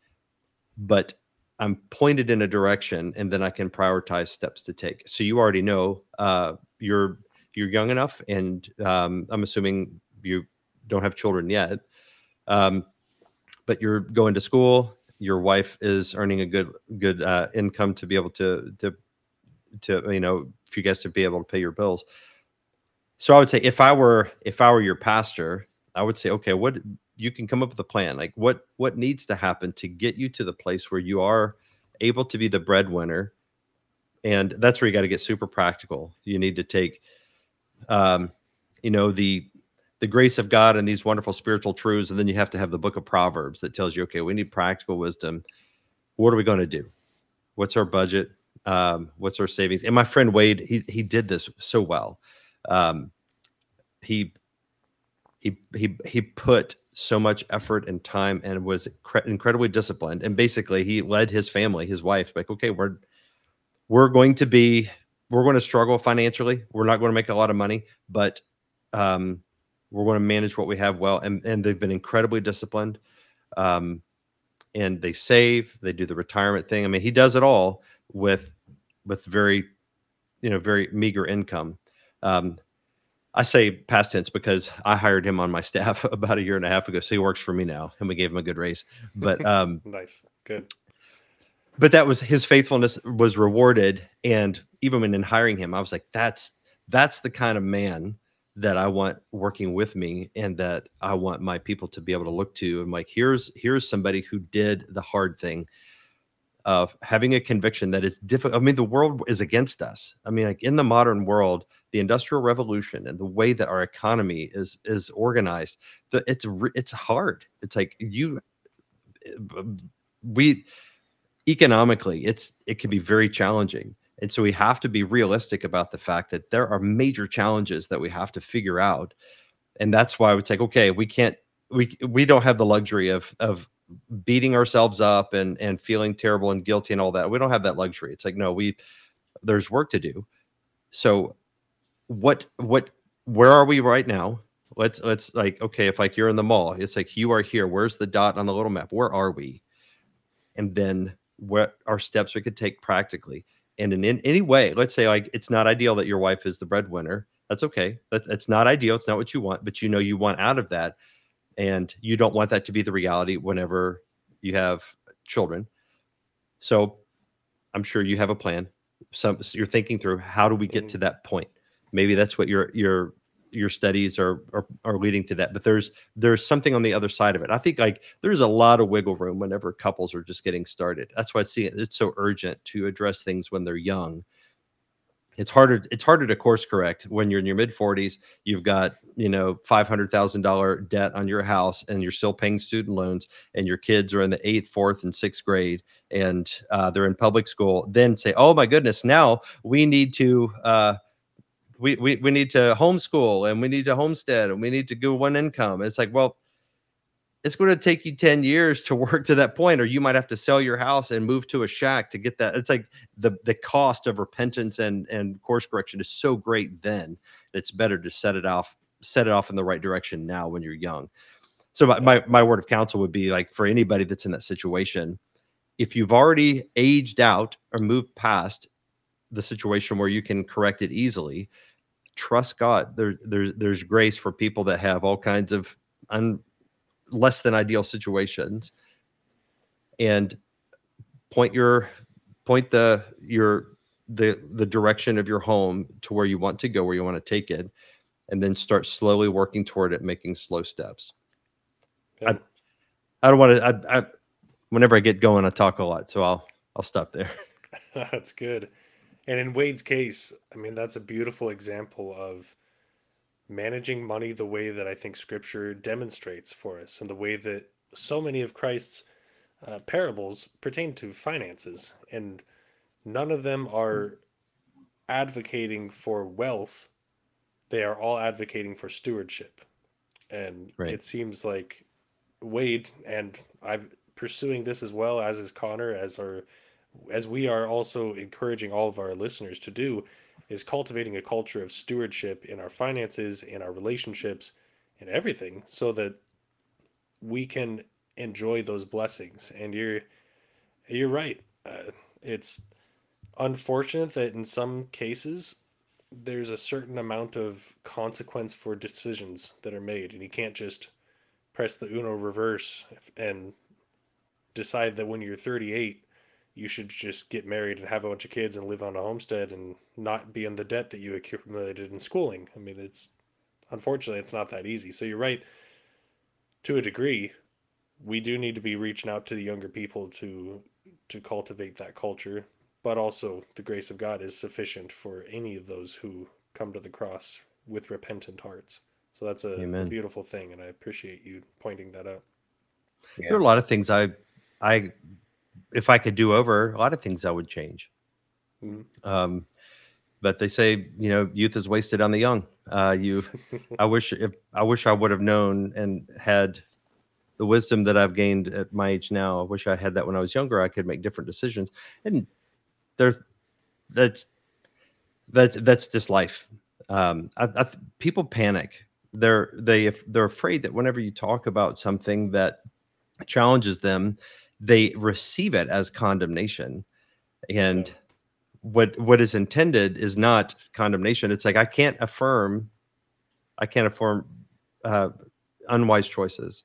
But I'm pointed in a direction, and then I can prioritize steps to take. So you already know uh, you're you're young enough, and um, I'm assuming you don't have children yet, um, but you're going to school. Your wife is earning a good good uh, income to be able to to to you know for you guys to be able to pay your bills. So I would say if I were if I were your pastor, I would say, okay, what you can come up with a plan. Like what what needs to happen to get you to the place where you are able to be the breadwinner. And that's where you got to get super practical. You need to take um, you know, the the grace of God and these wonderful spiritual truths, and then you have to have the book of Proverbs that tells you, okay, we need practical wisdom. What are we going to do? What's our budget? um, what's our savings? And my friend Wade, he he did this so well. Um, he he he he put so much effort and time and was cre- incredibly disciplined. And basically, he led his family, his wife, like, okay, we're we're going to be we're going to struggle financially. We're not going to make a lot of money, but um, we're going to manage what we have well. And and they've been incredibly disciplined. Um, and they save, they do the retirement thing. I mean, he does it all with with very you know very meager income um, i say past tense because i hired him on my staff about a year and a half ago so he works for me now and we gave him a good raise but um nice good but that was his faithfulness was rewarded and even when in hiring him i was like that's that's the kind of man that i want working with me and that i want my people to be able to look to and like here's here's somebody who did the hard thing of having a conviction that it's difficult. I mean, the world is against us. I mean, like in the modern world, the industrial revolution and the way that our economy is is organized, the, it's it's hard. It's like you, eh, we economically, it's it can be very challenging. And so we have to be realistic about the fact that there are major challenges that we have to figure out. And that's why I would say, okay, we can't we we don't have the luxury of of beating ourselves up and and feeling terrible and guilty and all that. We don't have that luxury. It's like no, we there's work to do. So what what where are we right now? Let's let's like okay, if like you're in the mall, it's like you are here. Where's the dot on the little map? Where are we? And then what are steps we could take practically? And in, in any way, let's say like it's not ideal that your wife is the breadwinner. That's okay. That's it's not ideal. It's not what you want, but you know you want out of that and you don't want that to be the reality whenever you have children so i'm sure you have a plan some you're thinking through how do we get to mm-hmm. that point maybe that's what your your your studies are, are are leading to that but there's there's something on the other side of it. I think like there's a lot of wiggle room whenever couples are just getting started. That's why i see it, it's so urgent to address things when they're young. It's harder it's harder to course correct when you're in your mid 40s you've got you know $500000 debt on your house and you're still paying student loans and your kids are in the eighth fourth and sixth grade and uh, they're in public school then say oh my goodness now we need to uh, we, we, we need to homeschool and we need to homestead and we need to go one income. It's like well it's going to take you 10 years to work to that point or you might have to sell your house and move to a shack to get that. It's like the the cost of repentance and and course correction is so great then. It's better to set it off set it off in the right direction now when you're young. So my, my, my word of counsel would be like for anybody that's in that situation if you've already aged out or moved past the situation where you can correct it easily. Trust god. There, there's there's grace for people that have all kinds of un, less than ideal situations. And point your point the your the the direction of your home to where you want to go where you want to take it and then start slowly working toward it making slow steps. Yeah. I, I don't want to I, I whenever i get going i talk a lot so i'll i'll stop there. That's good and in wade's case i mean that's a beautiful example of managing money the way that I think Scripture demonstrates for us, and the way that so many of Christ's uh, parables pertain to finances, and none of them are advocating for wealth. They are all advocating for stewardship, and right. it seems like Wade and I'm pursuing this as well as is Connor, as our as we are also encouraging all of our listeners to do is cultivating a culture of stewardship in our finances, in our relationships, in everything, so that we can enjoy those blessings. And you're you're right. Uh, it's unfortunate that in some cases there's a certain amount of consequence for decisions that are made, and you can't just press the Uno reverse and decide that when you're 38 you should just get married and have a bunch of kids and live on a homestead and not be in the debt that you accumulated in schooling. I mean, it's unfortunately it's not that easy. So you're right to a degree. We do need to be reaching out to the younger people to to cultivate that culture, but also the grace of God is sufficient for any of those who come to the cross with repentant hearts. So that's a, a beautiful thing, and I appreciate you pointing that out. Yeah. There are a lot of things I I if I could do over, a lot of things I would change. Mm-hmm. Um, but they say, you know, youth is wasted on the young. Uh, you, I wish if I wish I would have known and had the wisdom that I've gained at my age now. I wish I had that when I was younger. I could make different decisions. And there, that's that's that's just life. Um, I, I, people panic. They're they they're afraid that whenever you talk about something that challenges them, they receive it as condemnation. And what what is intended is not condemnation. It's like i can't affirm i can't affirm uh, unwise choices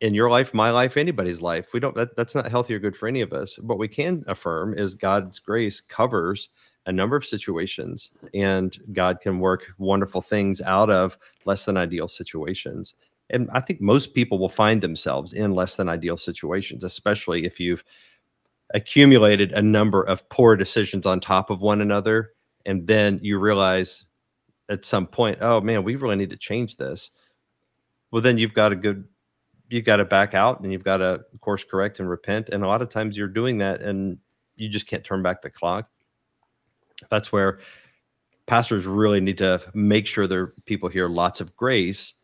in your life my life anybody's life. We don't that, that's not healthy or good for any of us. What we can affirm is god's grace covers a number of situations and god can work wonderful things out of less than ideal situations and I think most people will find themselves in less than ideal situations, especially if you've accumulated a number of poor decisions on top of one another. And then you realize at some point, oh man, we really need to change this. Well, then you've got a good, you've got to back out and you've got to course correct and repent. And a lot of times you're doing that and you just can't turn back the clock. That's where pastors really need to make sure their people hear lots of grace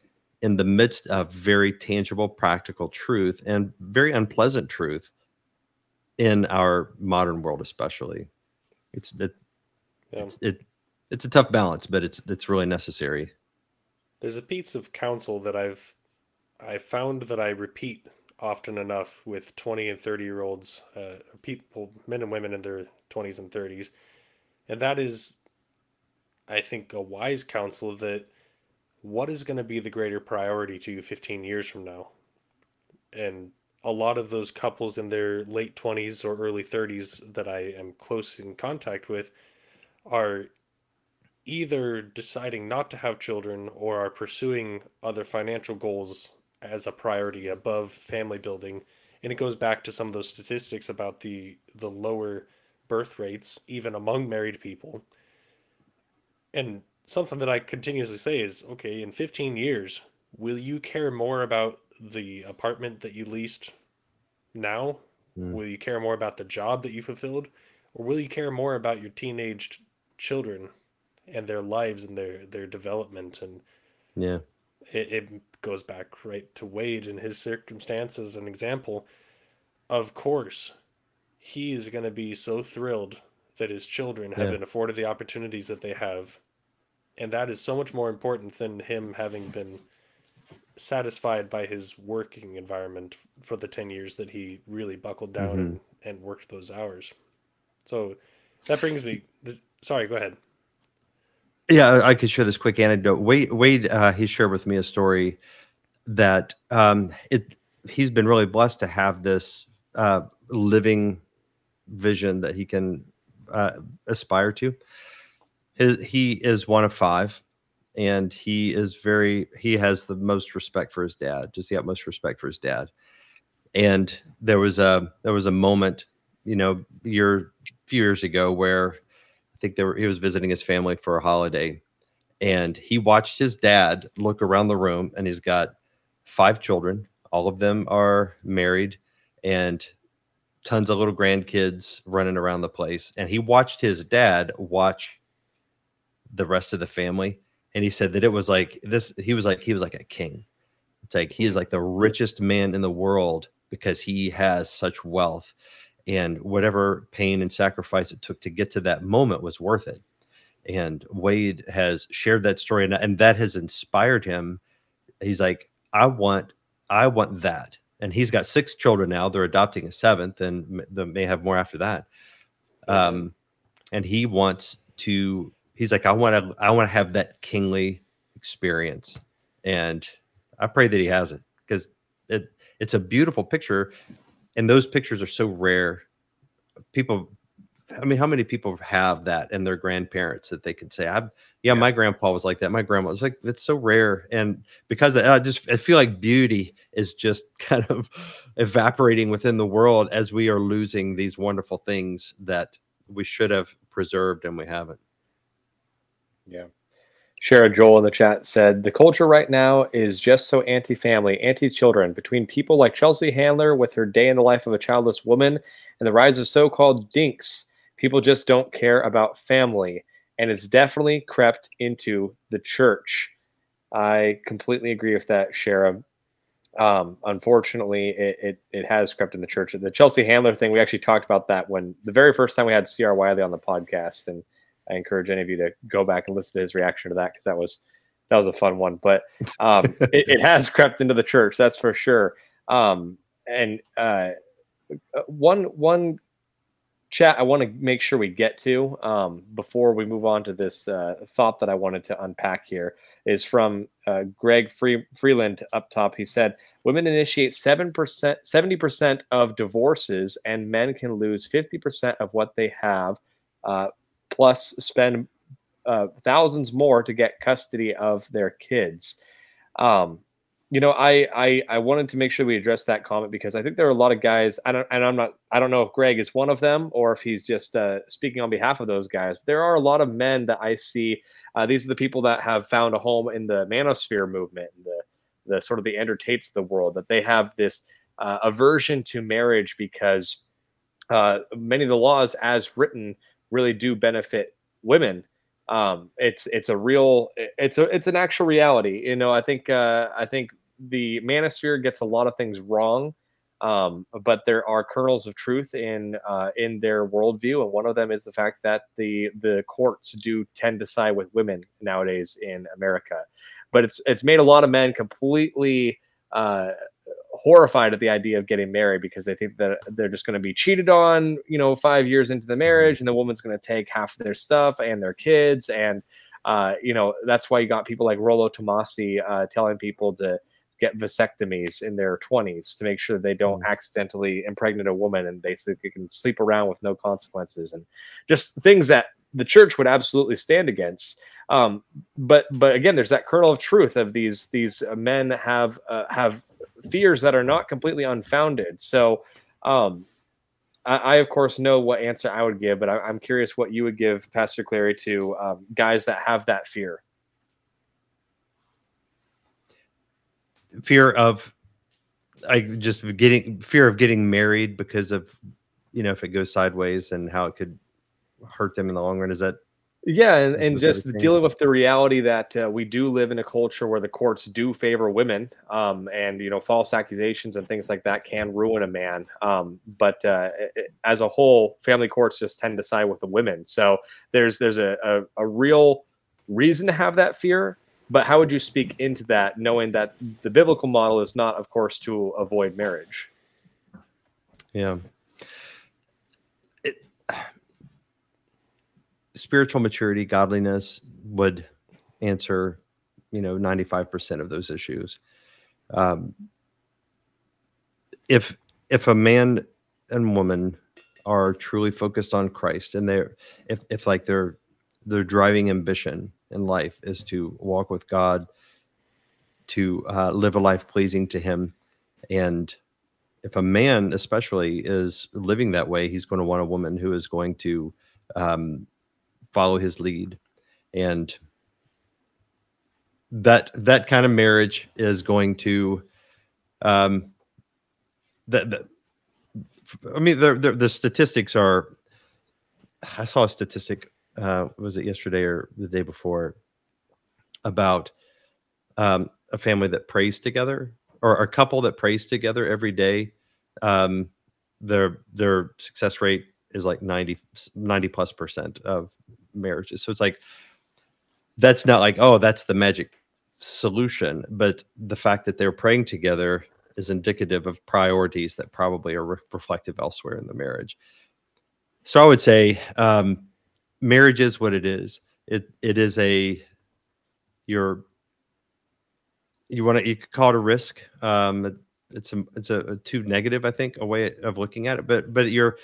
in the midst of very tangible, practical truth and very unpleasant truth in our modern world, especially. It's it, yeah. it's it, it's a tough balance, but it's it's really necessary. There's a piece of counsel that I've I found that I repeat often enough with 20 and 30 year olds, uh, people, men and women in their 20s and 30s, and that is, I think, a wise counsel that what is going to be the greater priority to you 15 years from now? And a lot of those couples in their late 20s or early 30s that I am close in contact with are either deciding not to have children or are pursuing other financial goals as a priority above family building and it goes back to some of those statistics about the the lower birth rates even among married people and something that I continuously say is okay, in 15 years, will you care more about the apartment that you leased now? Mm. Will you care more about the job that you fulfilled? Or will you care more about your teenage children and their lives and their, their development? And yeah, it, it goes back right to Wade and his circumstances an example. Of course, he is going to be so thrilled that his children have Yeah. been afforded the opportunities that they have. And that is so much more important than him having been satisfied by his working environment for the 10 years that he really buckled down Mhm. and, and worked those hours. So that brings me. The, sorry, go ahead. Yeah, I- I could share this quick anecdote. Wade, Wade, uh, he shared with me a story that um, it. He's been really blessed to have this uh, living vision that he can uh, aspire to. His, he is one of five, and he is very. He has the most respect for his dad. Just the utmost respect for his dad. And there was a there was a moment, you know, year few years ago where I think they were, he was visiting his family for a holiday, and he watched his dad look around the room, and he's got five children. All of them are married, and tons of little grandkids running around the place. And he watched his dad watch the rest of the family, and he said that it was like this. He was like he was like a king. It's like he is like the richest man in the world because he has such wealth and whatever pain and sacrifice it took to get to that moment was worth it. And wade has shared that story and, and that has inspired him. He's like i want i want that. And he's got six children now. They're adopting a seventh and they may have more after that. Um and he wants to he's like i want to i want to have that kingly experience. And i pray that he has it because it it's a beautiful picture and those pictures are so rare. People i mean how many people have that and their grandparents that they could say i yeah, Yeah. my grandpa was like that. My grandma was like it's so rare. And because i just i feel like beauty is just kind of evaporating within the world as we are losing these wonderful things that we should have preserved and we haven't Yeah. Shara Joel in the chat said the culture right now is just so anti-family, anti-children. Between people like Chelsea Handler with her day in the life of a childless woman and the rise of so-called dinks, people just don't care about family, and it's definitely crept into the church. I completely agree with that, Shara. Um, unfortunately, it, it it has crept in the church. The Chelsea Handler thing, we actually talked about that when the very first time we had CR Wiley on the podcast, and I encourage any of you to go back and listen to his reaction to that because that was that was a fun one. But um, it, it has crept into the church, that's for sure. Um, and uh, one one chat I want to make sure we get to um, before we move on to this uh, thought that I wanted to unpack here is from uh, Greg Free- Freeland up top. He said, "Women initiate seven percent, seventy percent of divorces, and men can lose fifty percent of what they have." Uh, plus spend uh, thousands more to get custody of their kids. Um, you know, I, I I wanted to make sure we address that comment because I think there are a lot of guys. I don't, and I'm not. I don't know if Greg is one of them or if he's just uh, speaking on behalf of those guys. But There are a lot of men that I see. Uh, these are the people that have found a home in the manosphere movement, the the sort of the Andrew Tates of the world. That they have this uh, aversion to marriage because uh, many of the laws, as written, really do benefit women. Um, it's it's a real it's a it's an actual reality. You know, I think uh, I think the manosphere gets a lot of things wrong, um, but there are kernels of truth in uh, in their worldview, and one of them is the fact that the the courts do tend to side with women nowadays in America. But it's it's made a lot of men completely uh, horrified at the idea of getting married because they think that they're just going to be cheated on, you know, five years into the marriage, and the woman's going to take half of their stuff and their kids, and uh, you know that's why you got people like Rollo Tomassi uh, telling people to get vasectomies in their 20s to make sure they don't accidentally impregnate a woman and basically can sleep around with no consequences and just things that the church would absolutely stand against. Um, but but again there's that kernel of truth of these these men have uh, have fears that are not completely unfounded so um, I, I of course know what answer i would give but I, i'm curious what you would give pastor clary to um, guys that have that fear fear of I just getting fear of getting married because of you know if it goes sideways and how it could hurt them in the long run. Is that Yeah, and, and just dealing with the reality that uh, we do live in a culture where the courts do favor women, um, and you know, false accusations and things like that can ruin a man. Um, but uh, as a whole, family courts just tend to side with the women. So there's there's a, a, a real reason to have that fear. But how would you speak into that, knowing that the biblical model is not, of course, to avoid marriage? Yeah. Spiritual maturity, godliness would answer, you know, 95% of those issues. Um, if if a man and woman are truly focused on Christ and they're if, if like their their driving ambition in life is to walk with God, to uh, live a life pleasing to Him, and if a man especially is living that way he's going to want a woman who is going to um, follow his lead. And that that kind of marriage is going to um that, that i mean the, the, the statistics are i saw a statistic uh was it yesterday or the day before about um a family that prays together or a couple that prays together every day, um, their their success rate is like 90, 90 plus percent of marriages. So it's like that's not like oh that's the magic solution, but the fact that they're praying together is indicative of priorities that probably are re- reflective elsewhere in the marriage. So I would say um, marriage is what it is. It it is a you're you want to you could call it a risk. Um, it's a it's a, a too negative, I think, a way of looking at it. But but you're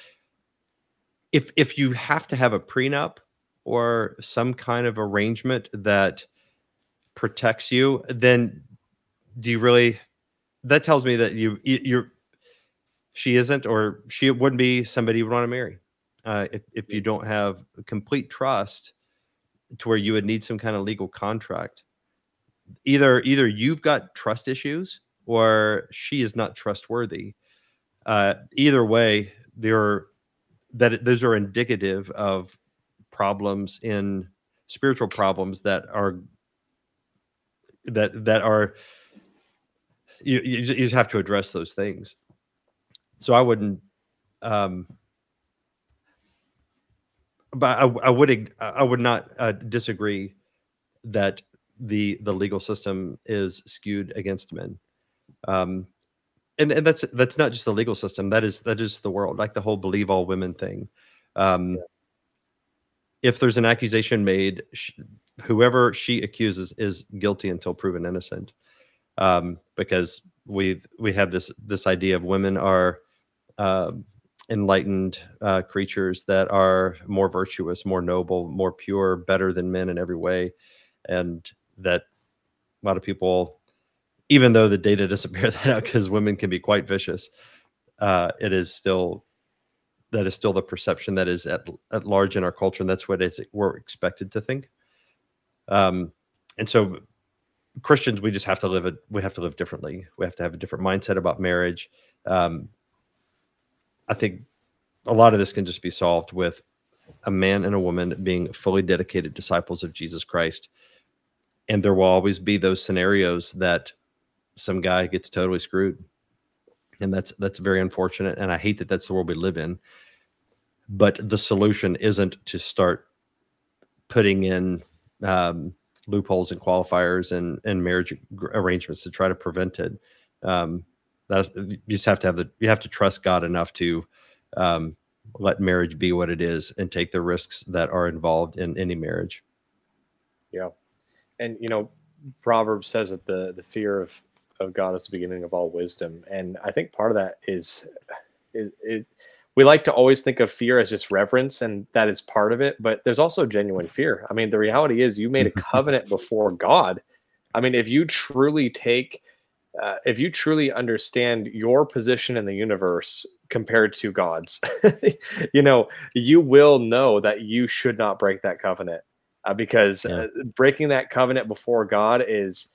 if if you have to have a prenup or some kind of arrangement that protects you, then do you really? That tells me that you you're she isn't or she wouldn't be somebody you would want to marry uh, if if you don't have complete trust to where you would need some kind of legal contract either either you've got trust issues or she is not trustworthy. Uh, either way, there that those are indicative of problems in spiritual problems that are that that are you, you just have to address those things. So I wouldn't um but I, I would I would not uh, disagree that the the legal system is skewed against men um and, and that's that's not just the legal system that is that is the world like the whole believe all women thing um yeah. If there's an accusation made sh- whoever she accuses is guilty until proven innocent. Um because we we have this this idea of women are uh, enlightened uh, creatures that are more virtuous more noble more pure better than men in every way. And that a lot of people, even though the data doesn't bear that out because women can be quite vicious, uh, it is still that is still the perception that is at at large in our culture, and that's what it's we're expected to think. Um, and so Christians, we just have to live it. We have to live differently. We have to have a different mindset about marriage. Um, I think a lot of this can just be solved with a man and a woman being fully dedicated disciples of Jesus Christ and there will always be those scenarios that some guy gets totally screwed and that's that's very unfortunate and i hate that that's the world we live in but the solution isn't to start putting in um, loopholes and qualifiers and and marriage arrangements to try to prevent it. Um, that's you just have to have the you have to trust god enough to um, let marriage be what it is and take the risks that are involved in any marriage. Yeah. And you know, Proverbs says that the the fear of of God is the beginning of all wisdom, and I think part of that is is, is we like to always think of fear as just reverence, and that is part of it. But there's also genuine fear. I mean, the reality is you made a covenant before God. I mean, if you truly take uh, if you truly understand your position in the universe compared to God's, you know, you will know that you should not break that covenant uh, because yeah. uh, breaking that covenant before God is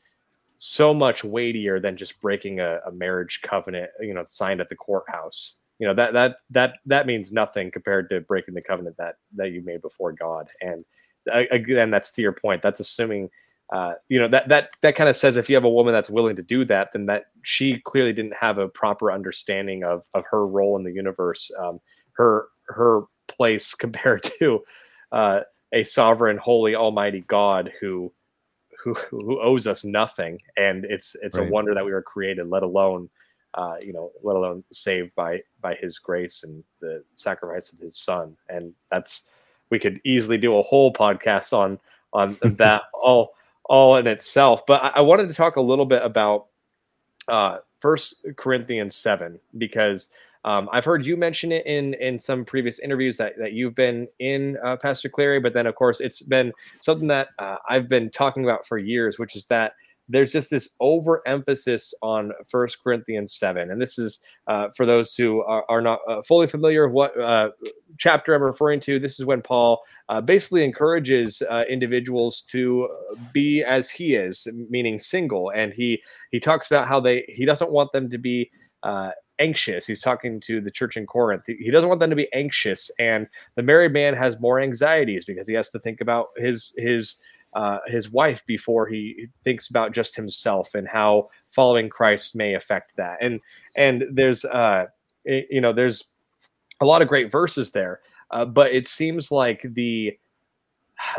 so much weightier than just breaking a, a, marriage covenant, you know, signed at the courthouse. You know that that that that means nothing compared to breaking the covenant that that you made before God. And again, that's to your point. That's assuming, uh, you know, that that that kind of says if you have a woman that's willing to do that, then that she clearly didn't have a proper understanding of of her role in the universe, um, her her place compared to uh, a sovereign, holy, almighty God who who who owes us nothing, and it's it's right. a wonder that we were created, let alone. Uh, you know, let alone saved by by His grace and the sacrifice of His Son, and that's we could easily do a whole podcast on on that all all in itself. But I, I, wanted to talk a little bit about uh, First Corinthians seven because um, I've heard you mention it in in some previous interviews that that you've been in, uh, Pastor Clary. But then, of course, it's been something that uh, I've been talking about for years, which is that there's just this overemphasis on First Corinthians 7. And this is uh, for those who are, are not uh, fully familiar with what uh, chapter I'm referring to. This is when Paul uh, basically encourages uh, individuals to be as he is, meaning single. And he he talks about how they he doesn't want them to be uh, anxious. He's talking to the church in Corinth. He doesn't want them to be anxious, and the married man has more anxieties because he has to think about his his uh, his wife before he thinks about just himself and how following Christ may affect that. And and there's uh, you know there's a lot of great verses there, uh, but it seems like the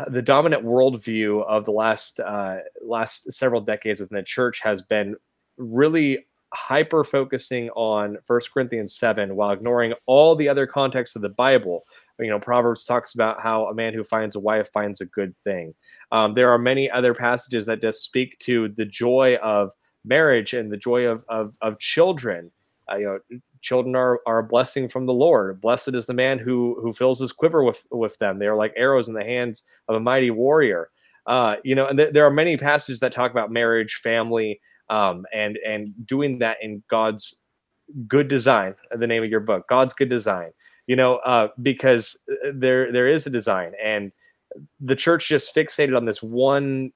the dominant worldview of the last uh, last several decades within the church has been really hyper focusing on First Corinthians 7 while ignoring all the other contexts of the Bible. You know, Proverbs talks about how a man who finds a wife finds a good thing. Um, there are many other passages that just speak to the joy of marriage and the joy of of, of children. Uh, you know, children are, are a blessing from the Lord. Blessed is the man who who fills his quiver with with them. They are like arrows in the hands of a mighty warrior. Uh, you know, and th- there are many passages that talk about marriage, family, um, and and doing that in God's good design. The name of your book, God's good design. You know, uh, because uh, there there is a design, and the church just fixated on this one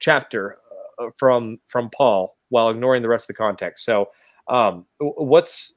chapter uh, from from Paul while ignoring the rest of the context. So, um, what's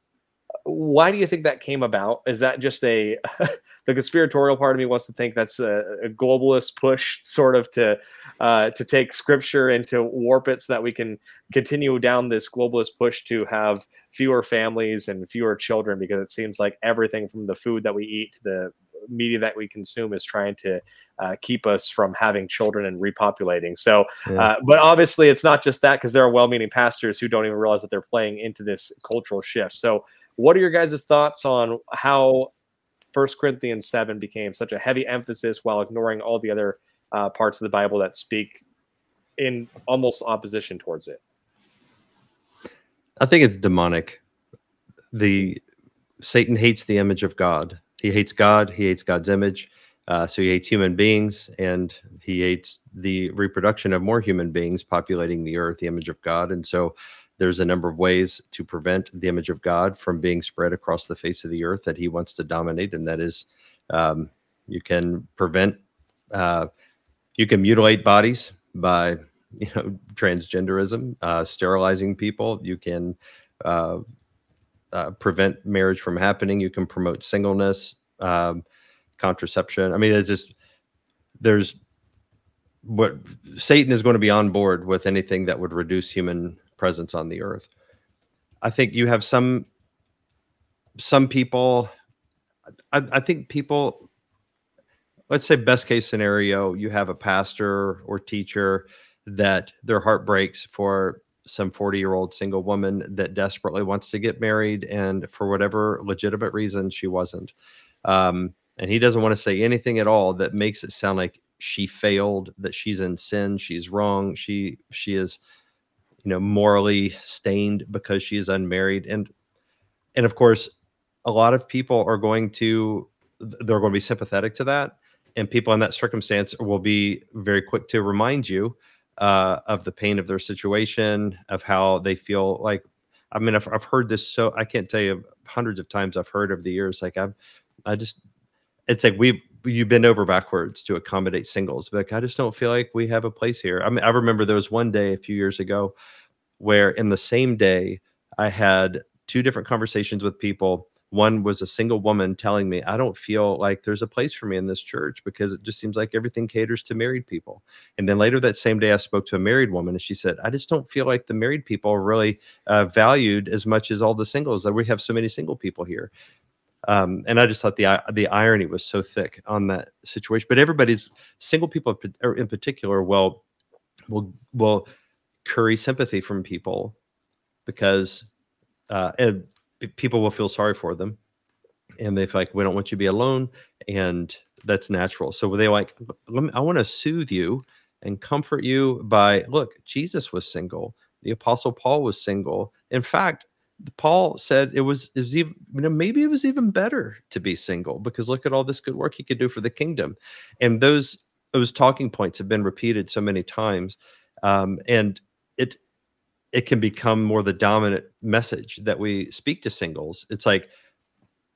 why do you think that came about? Is that just a the conspiratorial part of me wants to think that's a, a globalist push, sort of to uh, to take scripture and to warp it so that we can continue down this globalist push to have fewer families and fewer children because it seems like everything from the food that we eat to the media that we consume is trying to uh, keep us from having children and repopulating. So, yeah. uh, but obviously, it's not just that because there are well-meaning pastors who don't even realize that they're playing into this cultural shift. So, what are your guys' thoughts on how First Corinthians seven became such a heavy emphasis while ignoring all the other uh, parts of the Bible that speak in almost opposition towards it? I think it's demonic. The Satan hates the image of God. He hates God. He hates God's image. Uh, so he hates human beings and he hates the reproduction of more human beings populating the earth, the image of God. And so there's a number of ways to prevent the image of God from being spread across the face of the earth that he wants to dominate. And that is um, you can prevent, uh, you can mutilate bodies by, you know, transgenderism, uh, sterilizing people. You can uh, uh prevent marriage from happening. You can promote singleness. Um, contraception. I mean, it's just there's what Satan is going to be on board with anything that would reduce human presence on the earth. I think you have some some people. I, I think people. Let's say best case scenario, you have a pastor or teacher that their heart breaks for some 40 year old single woman that desperately wants to get married and for whatever legitimate reason she wasn't um, and he doesn't want to say anything at all that makes it sound like she failed that she's in sin she's wrong she she is you know morally stained because she is unmarried. And and of course a lot of people are going to they're going to be sympathetic to that. And people in that circumstance will be very quick to remind you uh, of the pain of their situation of how they feel like i mean I've, I've heard this so i can't tell you hundreds of times i've heard over the years like i've i just it's like we you bend over backwards to accommodate singles. But like, I just don't feel like we have a place here. I mean, I remember there was one day a few years ago where in the same day I had two different conversations with people One was a single woman telling me, I don't feel like there's a place for me in this church because it just seems like everything caters to married people. And then later that same day, I spoke to a married woman and she said, I just don't feel like the married people are really uh, valued as much as all the singles that we have so many single people here. Um, and I just thought the the irony was so thick on that situation. But everybody's single people in particular will will will curry sympathy from people because uh, and people will feel sorry for them. And they feel like we don't want you to be alone. And that's natural. So they like me, i want to soothe you and comfort you by look jesus was single. The apostle paul was single. In fact paul said it was, it was even you know, maybe it was even better to be single because look at all this good work he could do for the kingdom and those those talking points have been repeated so many times um, and it it can become more the dominant message that we speak to singles. It's like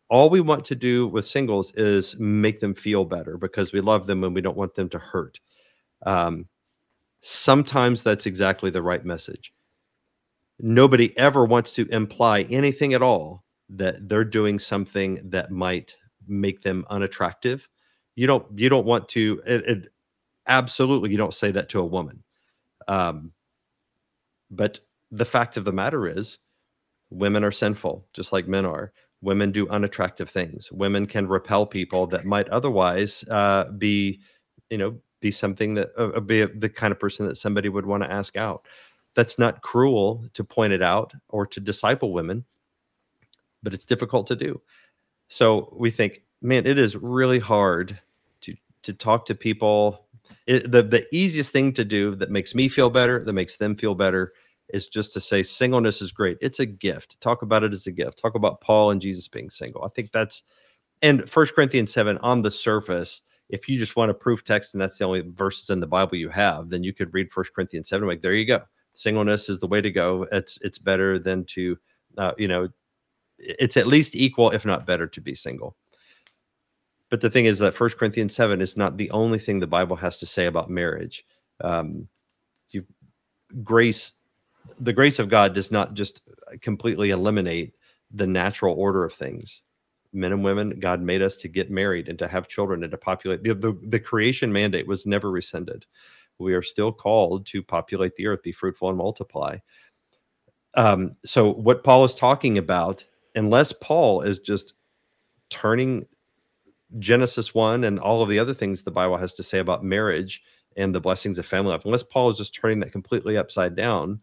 all we want to do with singles is make them feel better because we love them and we don't want them to hurt. Um, sometimes that's exactly the right message. Nobody ever wants to imply anything at all that they're doing something that might make them unattractive. You don't. You don't want to. It, it, absolutely, you don't say that to a woman. Um, but the fact of the matter is, women are sinful, just like men are. Women do unattractive things. Women can repel people that might otherwise uh, be, you know, be something that uh, be the kind of person that somebody would want to ask out. That's not cruel to point it out or to disciple women, but it's difficult to do. So we think, man, it is really hard to to talk to people. It, the the easiest thing to do that makes me feel better, that makes them feel better, is just to say singleness is great. It's a gift. Talk about it as a gift. Talk about Paul and Jesus being single. I think that's and First Corinthians 7 on the surface, if you just want a proof text and that's the only verses in the Bible you have, then you could read First Corinthians 7 like there you go. Singleness is the way to go. It's it's better than to uh, you know it's at least equal if not better to be single. But the thing is that First Corinthians 7 is not the only thing the Bible has to say about marriage. Um, you grace the grace of God does not just completely eliminate the natural order of things. Men and women, God made us to get married and to have children and to populate. The, the, the creation mandate was never rescinded. We are still called to populate the earth, be fruitful and multiply. Um, so, what Paul is talking about, unless Paul is just turning Genesis 1 and all of the other things the Bible has to say about marriage and the blessings of family life, unless Paul is just turning that completely upside down,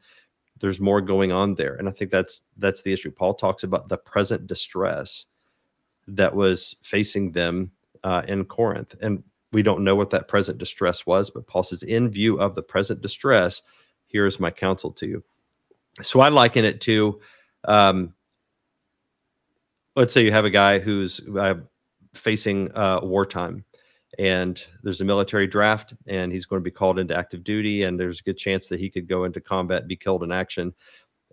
there's more going on there. And i think that's that's the issue. Paul talks about the present distress that was facing them uh, in corinth. And we don't know what that present distress was but paul says in view of the present distress here's my counsel to you. So i liken it to um, let's say you have a guy who's uh, facing uh, wartime and there's a military draft and he's going to be called into active duty and there's a good chance that he could go into combat be killed in action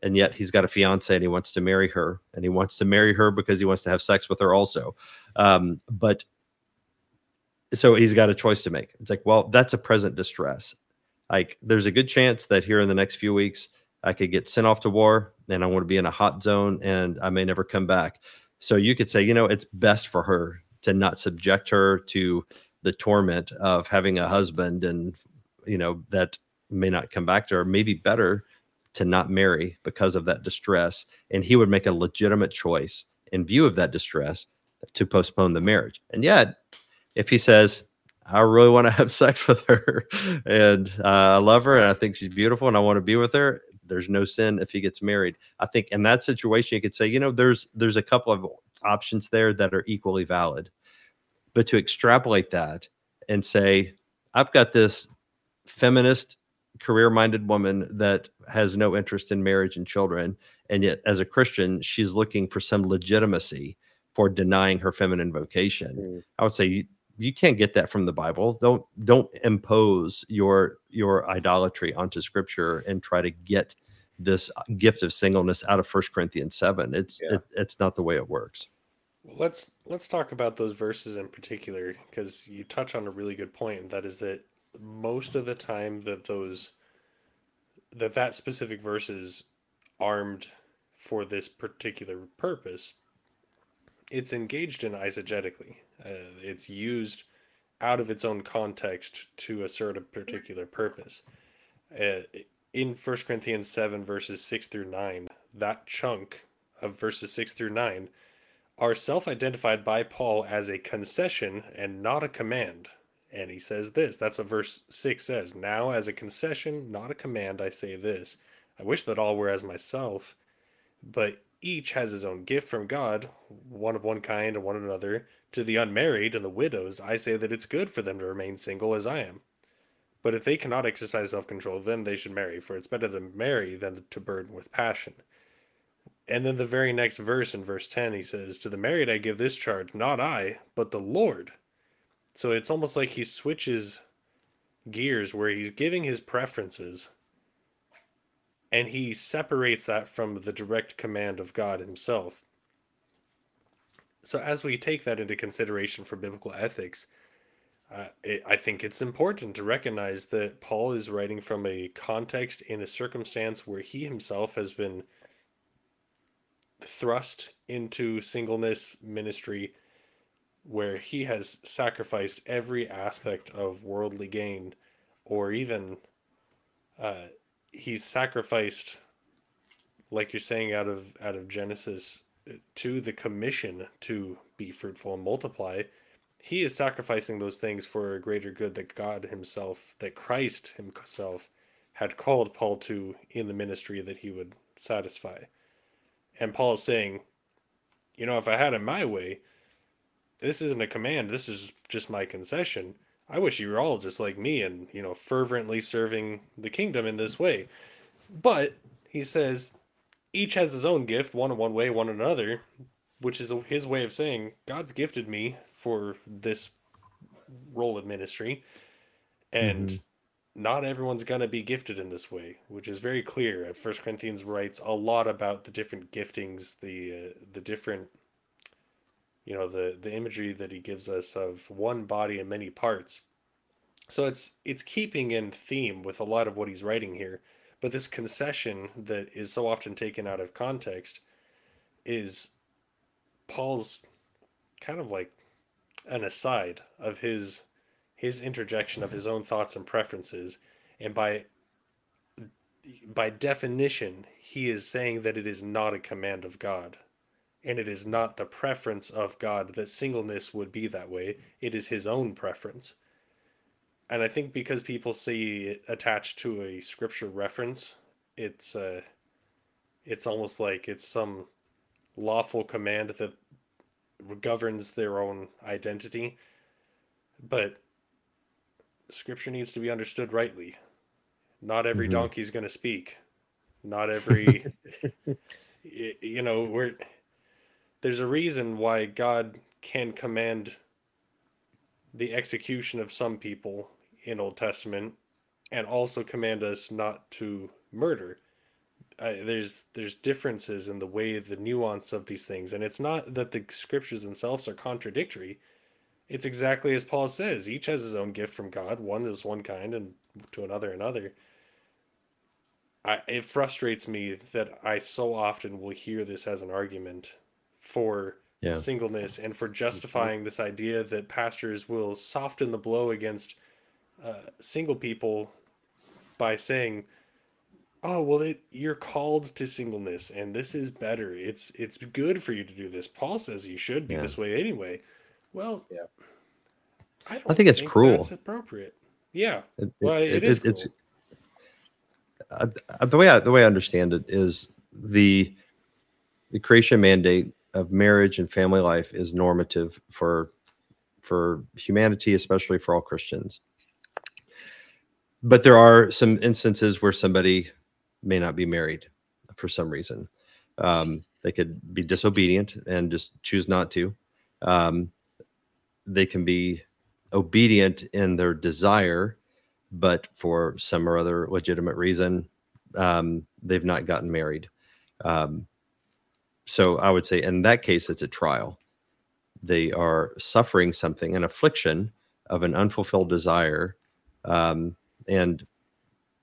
and yet he's got a fiance and he wants to marry her and he wants to marry her because he wants to have sex with her also. Um, but so he's got a choice to make. It's like well that's a present distress. Like there's a good chance that here in the next few weeks i could get sent off to war and i want to be in a hot zone and i may never come back. So you could say you know it's best for her to not subject her to the torment of having a husband and you know that may not come back to her. Maybe better to not marry because of that distress. And he would make a legitimate choice in view of that distress to postpone the marriage. And yet if he says i really want to have sex with her and uh, i love her and i think she's beautiful and i want to be with her there's no sin if he gets married i think in that situation you could say you know there's there's a couple of options there that are equally valid but to extrapolate that and say, I've got this feminist, career minded woman that has no interest in marriage and children. And yet, as a Christian, she's looking for some legitimacy for denying her feminine vocation. Mm. I would say you, can't get that from the Bible. Don't don't impose your your idolatry onto Scripture and try to get this uh, gift of singleness out of First Corinthians seven. It's yeah. it, it's not the way it works. Well, let's let's talk about those verses in particular because you touch on a really good point. And that is that most of the time that those that that specific verse is armed for this particular purpose it's engaged in eisegetically. Uh, it's used out of its own context to assert a particular purpose. Uh, in 1 Corinthians 7, verses 6 through 9, that chunk of verses 6 through 9 are self identified by Paul as a concession and not a command. And he says this that's what verse 6 says. Now, as a concession, not a command, I say this. I wish that all were as myself, but each has his own gift from God, one of one kind and one another. To the unmarried and the widows, I say that it's good for them to remain single as I am. But if they cannot exercise self control, then they should marry, for it's better to marry than to burden with passion. And then the very next verse in verse 10, he says, To the married I give this charge, not I, but the Lord. So it's almost like he switches gears where he's giving his preferences and he separates that from the direct command of God himself. So, as we take that into consideration for biblical ethics, uh, it, I think it's important to recognize that Paul is writing from a context in a circumstance where he himself has been thrust into singleness ministry, where he has sacrificed every aspect of worldly gain, or even uh, he's sacrificed like you're saying out of out of genesis to the commission to be fruitful and multiply he is sacrificing those things for a greater good that god himself that christ himself had called paul to in the ministry that he would satisfy and paul is saying you know if i had it my way this isn't a command this is just my concession I wish you were all just like me and, you know, fervently serving the kingdom in this way. But he says each has his own gift, one in one way, one in another, which is his way of saying God's gifted me for this role of ministry. And mm-hmm. not everyone's going to be gifted in this way, which is very clear. First Corinthians writes a lot about the different giftings, the uh, the different you know the the imagery that he gives us of one body and many parts so it's it's keeping in theme with a lot of what he's writing here but this concession that is so often taken out of context is paul's kind of like an aside of his his interjection of his own thoughts and preferences and by by definition he is saying that it is not a command of god and it is not the preference of God that singleness would be that way. It is his own preference. And I think because people see it attached to a scripture reference, it's uh it's almost like it's some lawful command that governs their own identity. But scripture needs to be understood rightly. Not every mm-hmm. donkey is going to speak. Not every you know, we're there's a reason why God can command the execution of some people in Old Testament and also command us not to murder. Uh, there's there's differences in the way the nuance of these things. And it's not that the scriptures themselves are contradictory. It's exactly as paul says each has his own gift from god. One is one kind and to another another. I, it frustrates me that i so often will hear this as an argument for yeah. singleness and for justifying this idea that pastors will soften the blow against uh, single people by saying oh well it, you're called to singleness and this is better. It's it's good for you to do this. Paul says you should be yeah. this way anyway. Well yeah. I, I think it's think cruel. that's appropriate. Yeah. It, well it, it is it's uh, the way I, the way I understand it is the the creation mandate of marriage and family life is normative for for humanity, especially for all Christians. But there are some instances where somebody may not be married for some reason. Um, they could be disobedient and just choose not to. Um, they can be obedient in their desire, but for some or other legitimate reason, um, they've not gotten married. Um, so I would say in that case, it's a trial. They are suffering something, an affliction of an unfulfilled desire. Um, and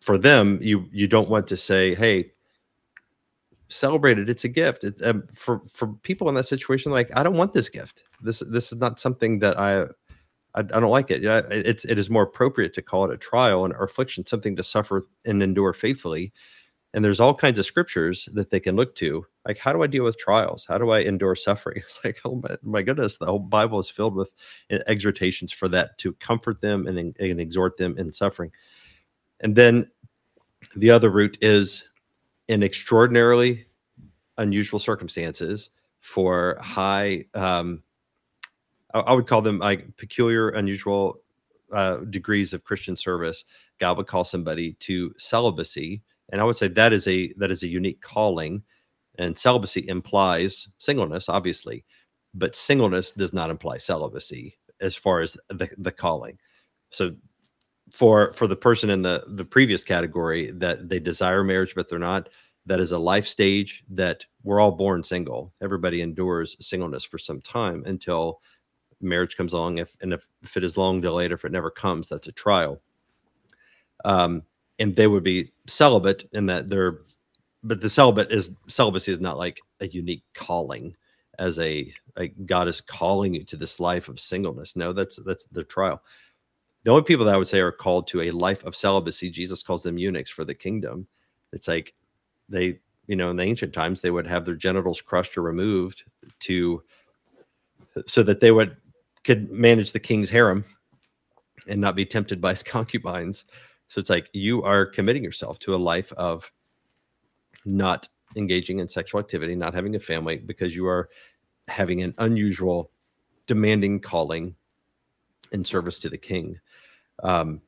for them, you you don't want to say, hey, celebrate it. It's a gift. It, um, for for people in that situation, like I don't want this gift. This this is not something that I I, I don't like it. Yeah, it's it is more appropriate to call it a trial and affliction, something to suffer and endure faithfully. And there's all kinds of scriptures that they can look to. Like, how do I deal with trials? How do I endure suffering? It's like, oh my, my goodness, the whole Bible is filled with uh, exhortations for that to comfort them and, and exhort them in suffering. And then the other route is in extraordinarily unusual circumstances for high um, I, I would call them like peculiar unusual uh, degrees of christian service god would call somebody to celibacy and i would say that is a that is a unique calling. And celibacy implies singleness obviously but singleness does not imply celibacy as far as the, the calling. So for for the person in the the previous category that they desire marriage but they're not that is a life stage that we're all born single. Everybody endures singleness for some time until marriage comes along. If and if, if it is long delayed or if it never comes that's a trial. Um and they would be celibate in that they're but the celibate is celibacy is not like a unique calling as a like god is calling you to this life of singleness no that's that's the trial the only people that I would say are called to a life of celibacy, Jesus calls them eunuchs for the kingdom. It's like they, you know, in the ancient times, they would have their genitals crushed or removed to so that they would could manage the king's harem and not be tempted by his concubines. So it's like you are committing yourself to a life of not engaging in sexual activity, not having a family, because you are having an unusual, demanding calling in service to the king. Um,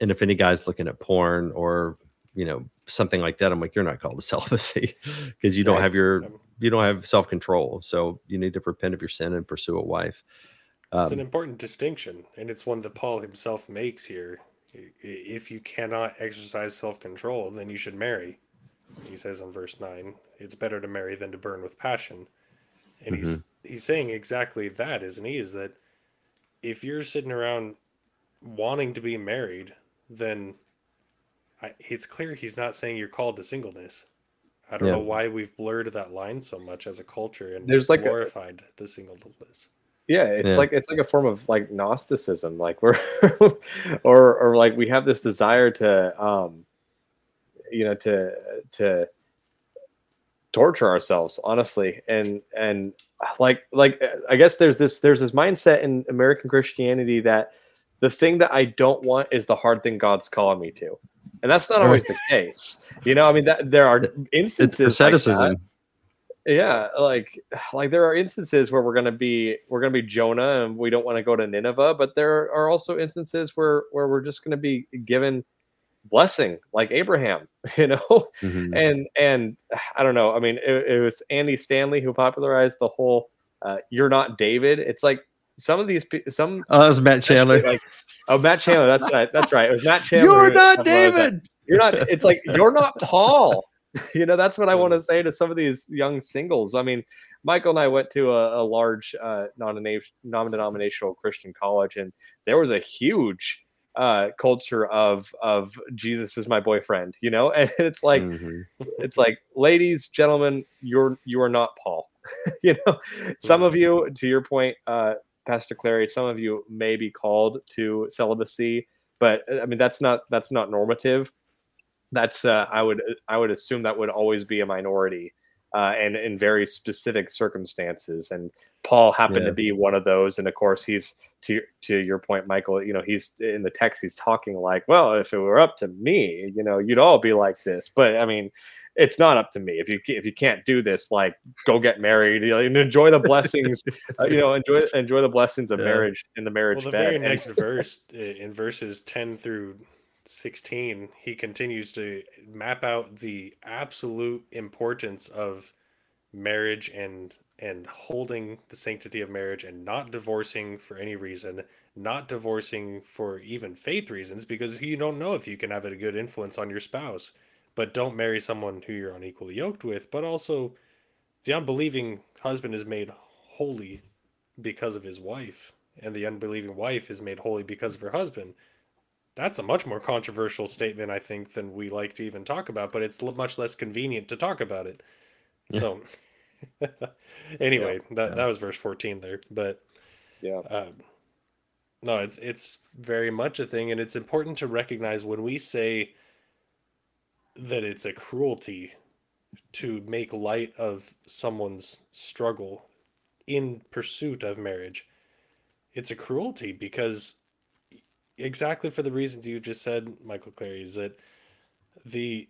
and if any guy's looking at porn or you know something like that, I'm like, you're not called to celibacy because you don't have your Um, you don't have self control. So you need to repent of your sin and pursue a wife. It's an Um, important distinction, and it's one that Paul himself makes here. If you cannot exercise self control, then you should marry. He says in verse 9, it's better to marry than to burn with passion. And he's mm-hmm. he's saying exactly that, isn't he? Is that if you're sitting around wanting to be married, then I, it's clear he's not saying you're called to singleness. I don't Yeah. know why we've blurred that line so much as a culture and There's like a- glorified the singleness. Yeah, it's Yeah. like it's like a form of like Gnosticism. Like we're or or like we have this desire to um you know to to torture ourselves honestly and and like like i guess there's this there's this mindset in american christianity that the thing that i don't want is the hard thing god's calling me to and that's not always the case you know i mean that there are it's instances like asceticism. Yeah, like like there are instances where we're gonna be we're gonna be Jonah and we don't want to go to Nineveh, but there are also instances where where we're just gonna be given blessing, like Abraham, you know. Mhm. And and I don't know. I mean, it, it was Andy Stanley who popularized the whole uh, "You're not David." It's like some of these pe- some Oh, that's Matt Chandler. like oh Matt Chandler. That's right. That's right. It was Matt Chandler. You're not. David. You're not. It's like you're not Paul. you know, that's what I want to say to some of these young singles. I mean, Michael and I went to a, a large uh, non non-denominational Christian college, and there was a huge uh, culture of of Jesus is my boyfriend. You know, and it's like Mhm. it's like ladies, gentlemen, you're you are not Paul. you know, some of you, to your point, uh, Pastor Clary, some of you may be called to celibacy, but uh, I mean that's not that's not normative. That's uh, I would I would assume that would always be a minority, uh, and in very specific circumstances. And Paul happened Yeah. to be one of those. And of course, he's to to your point, Michael. You know, he's in the text. He's talking like, well, if it were up to me, you know, you'd all be like this. But I mean, it's not up to me. If you if you can't do this, like, go get married you know, and enjoy the blessings. uh, you know, enjoy enjoy the blessings of Yeah. marriage in the marriage Well, the bed. very next verse, in verses 10 through 16, he continues to map out the absolute importance of marriage and and holding the sanctity of marriage and not divorcing for any reason, not divorcing for even faith reasons because you don't know if you can have a good influence on your spouse. But don't marry someone who you're unequally yoked with, but also the unbelieving husband is made holy because of his wife, and the unbelieving wife is made holy because of her husband. That's a much more controversial statement, I think, than we like to even talk about, but it's much less convenient to talk about it. Yeah. So anyway, yeah. that yeah. that was verse 14 there, but yeah. Um, no, it's it's very much a thing, and it's important to recognize when we say that it's a cruelty to make light of someone's struggle in pursuit of marriage. It's a cruelty because exactly for the reasons you just said, Michael Clary, is that the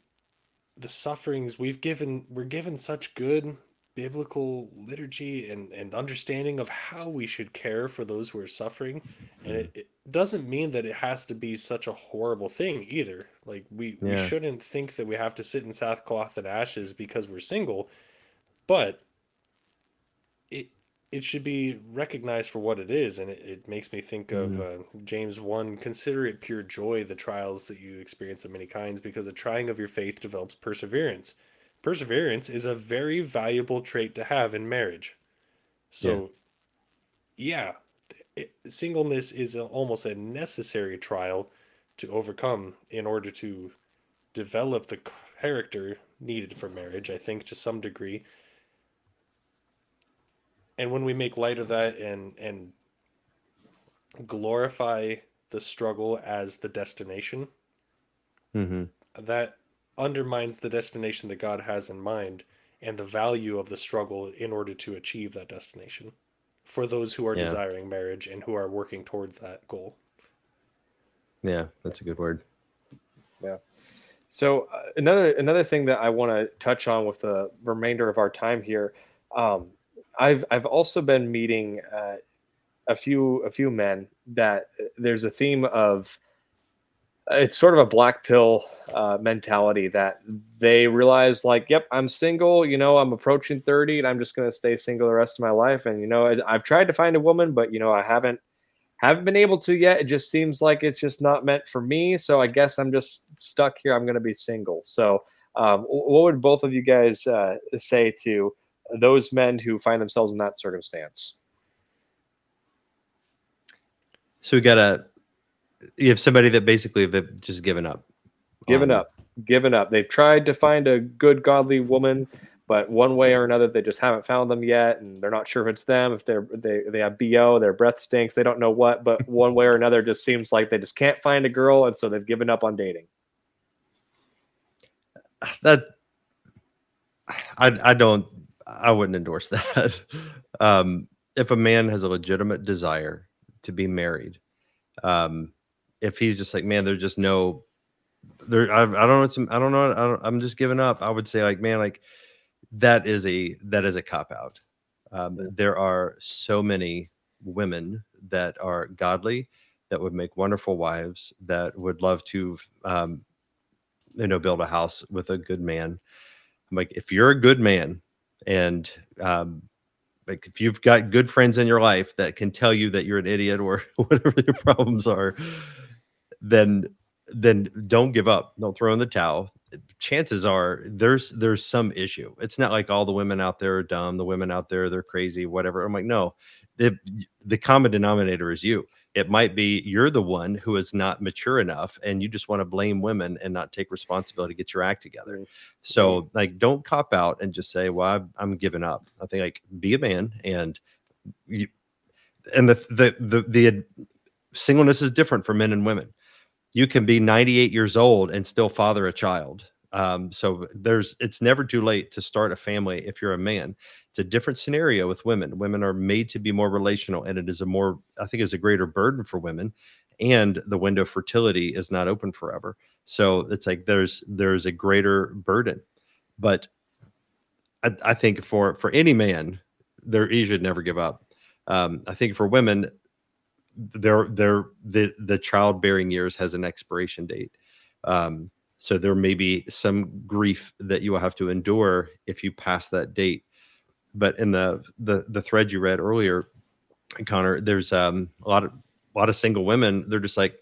the sufferings we've given we're given such good biblical liturgy and, and understanding of how we should care for those who are suffering. And it, it doesn't mean that it has to be such a horrible thing either. Like we, yeah. we shouldn't think that we have to sit in sackcloth and ashes because we're single, but it should be recognized for what it is. And it, it makes me think mm-hmm. of uh, James 1 consider it pure joy, the trials that you experience of many kinds, because the trying of your faith develops perseverance perseverance is a very valuable trait to have in marriage. So, yeah, yeah it, singleness is a, almost a necessary trial to overcome in order to develop the character needed for marriage, I think, to some degree. And when we make light of that and and glorify the struggle as the destination, mm-hmm. that undermines the destination that God has in mind and the value of the struggle in order to achieve that destination for those who are yeah. desiring marriage and who are working towards that goal. Yeah, that's a good word. Yeah. So uh, another another thing that I want to touch on with the remainder of our time here, um, I've I've also been meeting uh, a few a few men that uh, there's a theme of it's sort of a black pill uh, mentality that they realize like yep i'm single you know i'm approaching 30 and i'm just going to stay single the rest of my life. And you know i've tried to find a woman but you know i haven't haven't been able to yet. It just seems like it's just not meant for me. So i guess i'm just stuck here. I'm going to be single. So um, what would both of you guys uh, say to those men who find themselves in that circumstance so we got a you have somebody that basically have just given up. Given um, up. Given up. They've tried to find a good godly woman, but one way or another they just haven't found them yet and they're not sure if it's them, if they're they, they have BO, their breath stinks, they don't know what, but one way or another just seems like they just can't find a girl and so they've given up on dating. That I I don't I wouldn't endorse that. um if a man has a legitimate desire to be married, um, if he's just like, man, there's just no, there, I, I don't know, I don't know, I don't, I'm just giving up. I would say like, man, like that is a that is a cop out. Um, there are so many women that are godly that would make wonderful wives that would love to, um, you know, build a house with a good man. I'm like, if you're a good man and um, like if you've got good friends in your life that can tell you that you're an idiot or whatever your problems are then then don't give up. Don't throw in the towel. Chances are there's there's some issue. It's not like all the women out there are dumb. The women out there they're crazy. Whatever. I'm like no. The the common denominator is you. It might be you're the one who is not mature enough, and you just want to blame women and not take responsibility to get your act together. Mm-hmm. So like, don't cop out and just say, "Well, I'm, I'm giving up." I think like be a man and you and the the the the singleness is different for men and women you can be 98 years old and still father a child. Um, so there's it's never too late to start a family if you're a man. It's a different scenario with women. Women are made to be more relational, and it is a more I think is a greater burden for women. And the window of fertility is not open forever. So it's like there's there's a greater burden. But I, I think for for any man, there he should never give up. Um, I think for women, their their the the childbearing years has an expiration date. Um, so there may be some grief that you will have to endure if you pass that date. But in the the the thread you read earlier, Connor, there's um, a lot of a lot of single women. They're just like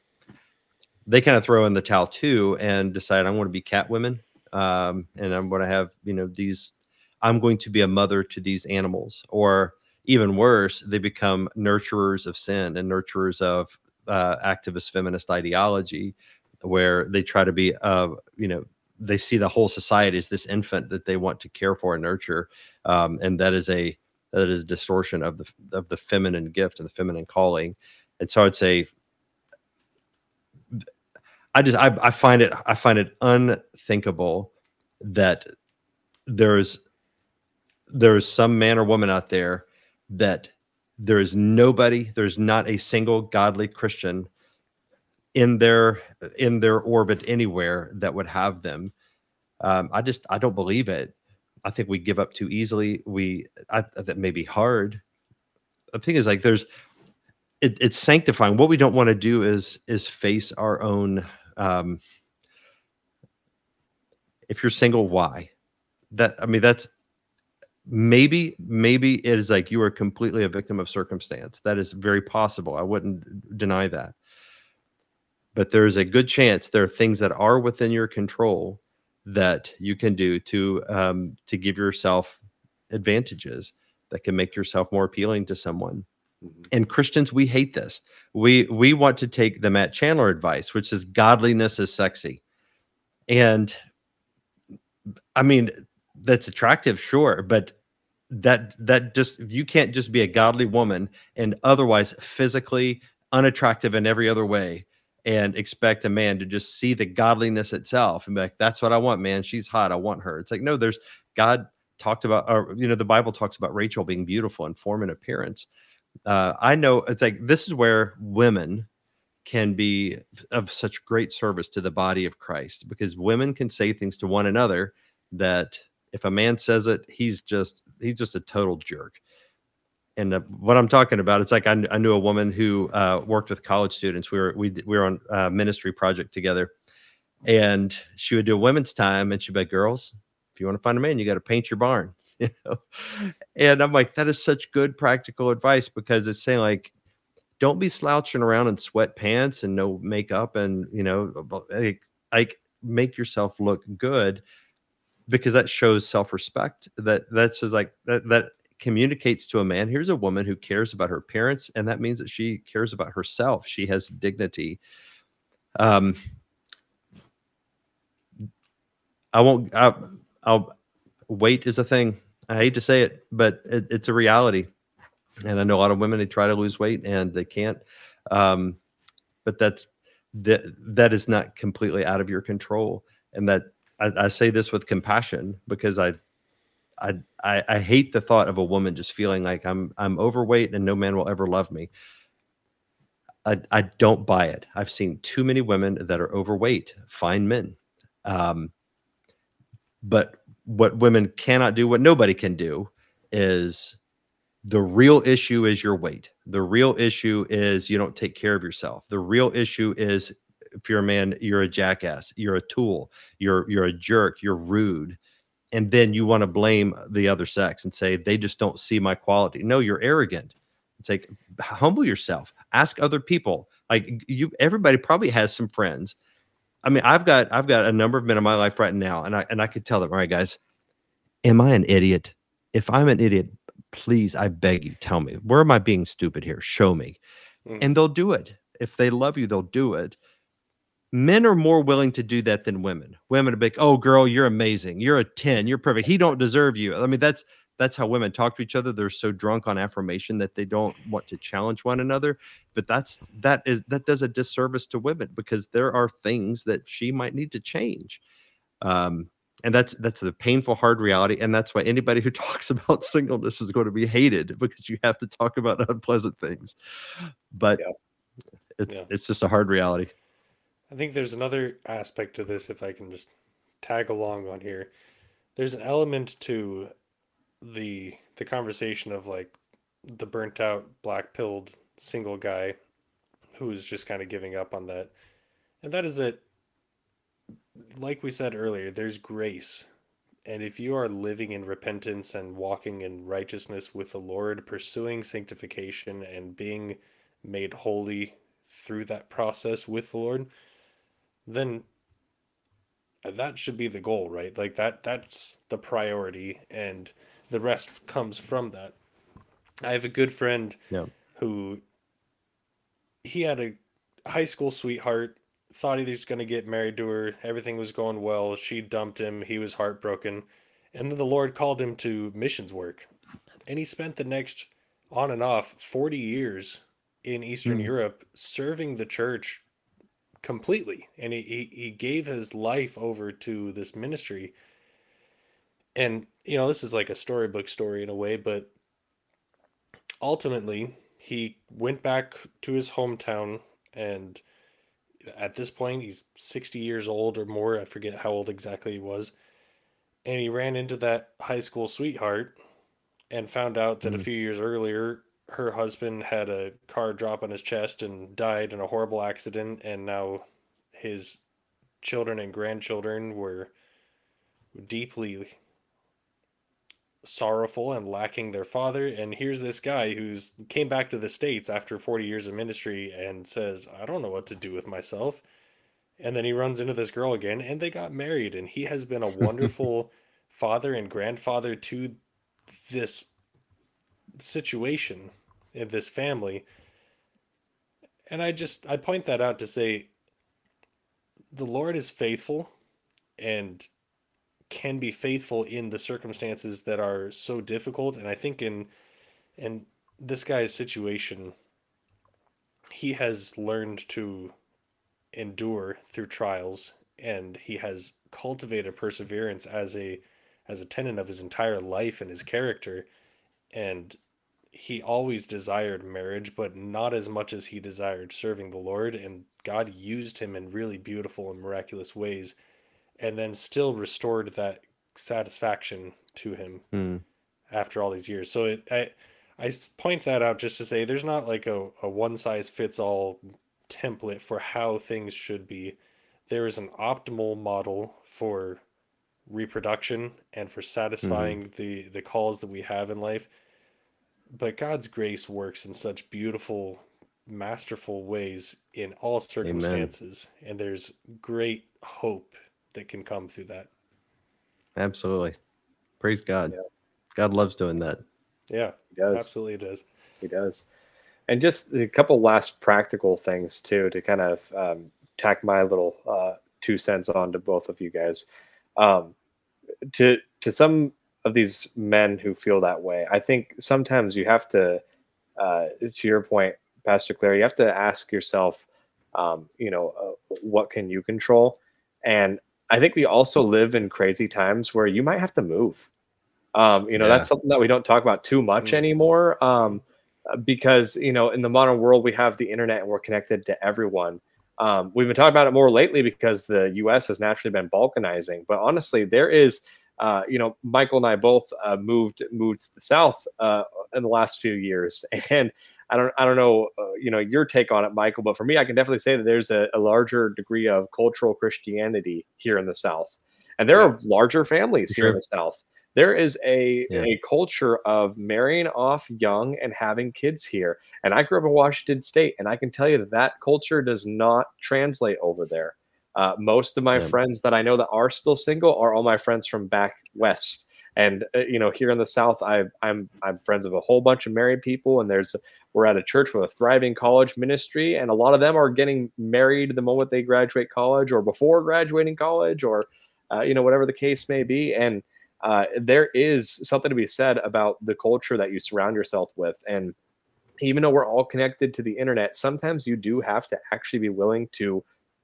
they kind of throw in the towel too and decide I want to be cat women, um, and I'm going to have you know these. I'm going to be a mother to these animals, or even worse, they become nurturers of sin and nurturers of uh, activist feminist ideology, where they try to be, uh, you know, they see the whole society as this infant that they want to care for and nurture, um, and that is a that is a distortion of the of the feminine gift and the feminine calling. And so I'd say, I just I, I find it I find it unthinkable that there's there's some man or woman out there that there is nobody there's not a single godly christian in their in their orbit anywhere that would have them. Um, i just i don't believe it. I think we give up too easily. We I, that may be hard. The thing is like there's it, it's sanctifying. What we don't want to do is is face our own um if you're single why? That i mean that's maybe maybe it is like you are completely a victim of circumstance. That is very possible. I wouldn't deny that but there is a good chance there are things that are within your control that you can do to um, to give yourself advantages that can make yourself more appealing to someone. Mm-hmm. and christians we hate this. We we want to take the matt chandler advice which is godliness is sexy. And i mean that's attractive, sure, but that that just you can't just be a godly woman and otherwise physically unattractive in every other way and expect a man to just see the godliness itself and be like, that's what I want, man. She's hot. I want her. It's like, no, there's God talked about, or, you know, the Bible talks about Rachel being beautiful in form and appearance. Uh, I know it's like this is where women can be of such great service to the body of Christ because women can say things to one another that if a man says it, he's just he's just a total jerk. And uh, what I'm talking about, it's like I, I knew a woman who uh, worked with college students. We were we we were on a ministry project together, and she would do women's time, and she'd be like, "Girls, if you want to find a man, you got to paint your barn." You know, and I'm like, that is such good practical advice because it's saying like, don't be slouching around in sweatpants and no makeup, and you know, like, like make yourself look good because that shows self-respect that that's just like that that communicates to a man here's a woman who cares about her parents and that means that she cares about herself. She has dignity. Um i won't I, i'll weight is a thing. I hate to say it but it, it's a reality. And i know a lot of women they try to lose weight and they can't um but that's that that is not completely out of your control. And that I, I say this with compassion because I, I, I, I hate the thought of a woman just feeling like I'm, I'm overweight and no man will ever love me. I, I don't buy it. I've seen too many women that are overweight, fine men. Um, but what women cannot do, what nobody can do, is the real issue is your weight. The real issue is you don't take care of yourself. The real issue is if you're a man, you're a jackass, you're a tool, you're you're a jerk, you're rude. And then you want to blame the other sex and say they just don't see my quality. No, you're arrogant. It's like humble yourself. Ask other people. Like you everybody probably has some friends. I mean, I've got I've got a number of men in my life right now, and I and I could tell them, all right, guys, am I an idiot? If I'm an idiot, please, I beg you, tell me. Where am I being stupid here? Show me. Mm. And they'll do it. If they love you, they'll do it men are more willing to do that than women. Women are big, oh girl, you're amazing. You're a 10. You're perfect. He don't deserve you. I mean, that's that's how women talk to each other. They're so drunk on affirmation that they don't want to challenge one another. But that's that is that does a disservice to women because there are things that she might need to change. Um, and that's that's the painful hard reality and that's why anybody who talks about singleness is going to be hated because you have to talk about unpleasant things but yeah. It, yeah. it's just a hard reality I think there's another aspect to this, if I can just tag along on here. There's an element to the the conversation of like the burnt out, black pilled single guy who's just kind of giving up on that. And that is that like we said earlier, there's grace. And if you are living in repentance and walking in righteousness with the Lord, pursuing sanctification and being made holy through that process with the Lord, then that should be the goal, right? Like that that's the priority and the rest comes from that. I have a good friend yeah. who he had a high school sweetheart thought he was going to get married to her. Everything was going well. She dumped him. He was heartbroken. And then the Lord called him to missions work. And he spent the next on and off 40 years in Eastern Mm. Europe serving the church completely. And he, he, gave his life over to this ministry. And, you know, this is like a storybook story in a way, but ultimately, he went back to his hometown and at this point he's 60 years old or more i forget how old exactly he was and he ran into that high school sweetheart and found out that a Mm. few years earlier her husband had a car drop on his chest and died in a horrible accident and now his children and grandchildren were deeply sorrowful and lacking their father. And here's this guy who's came back to the states after 40 years of ministry and says i don't know what to do with myself. And then he runs into this girl again and they got married and he has been a wonderful father and grandfather to this situation in this family. And i just i point that out to say the lord is faithful and can be faithful in the circumstances that are so difficult. And i think in in this guy's situation he has learned to endure through trials and he has cultivated perseverance as a as a tenet of his entire life and his character. And he always desired marriage but not as much as he desired serving the lord and god used him in really beautiful and miraculous ways and then still restored that satisfaction to him Mm. after all these years. So it, I point that out just to say there's not like a, a one size fits all template for how things should be. There is an optimal model for reproduction and for satisfying the the calls that we have in life. But God's grace works in such beautiful, masterful ways in all circumstances, and there's great hope that can come through that. Absolutely. Praise God. Yeah. God loves doing that. Yeah, He does. absolutely it does. He does. And just a couple last practical things too to kind of um, tack my little uh, two cents on to both of you guys. Um, to to some of these men who feel that way, I think sometimes you have to, uh, to your point, Pastor Clary, you have to ask yourself, um, you know, uh, what can you control? And I think we also live in crazy times where you might have to move. Um, you know, Yeah. that's something that we don't talk about too much Mm. anymore. Um, because you know in the modern world we have the internet and we're connected to everyone um, we've been talking about it more lately because the us has naturally been balkanizing but honestly there is uh, you know michael and i both uh, moved moved to the south uh, in the last few years and i don't i don't know uh, you know your take on it michael but for me i can definitely say that there's a, a larger degree of cultural christianity here in the south and there are larger families here in the south there is a, Yeah. a culture of marrying off young and having kids here. And I grew up in Washington State, and I can tell you that that culture does not translate over there. Uh, most of my Yeah. friends that I know that are still single are all my friends from back west. And uh, you know, here in the South, I, I'm I'm friends with a whole bunch of married people, and there's we're at a church with a thriving college ministry, and a lot of them are getting married the moment they graduate college, or before graduating college, or uh, you know, whatever the case may be. And uh, there is something to be said about the culture that you surround yourself with. And even though we're all connected to the internet, sometimes you do have to actually be willing to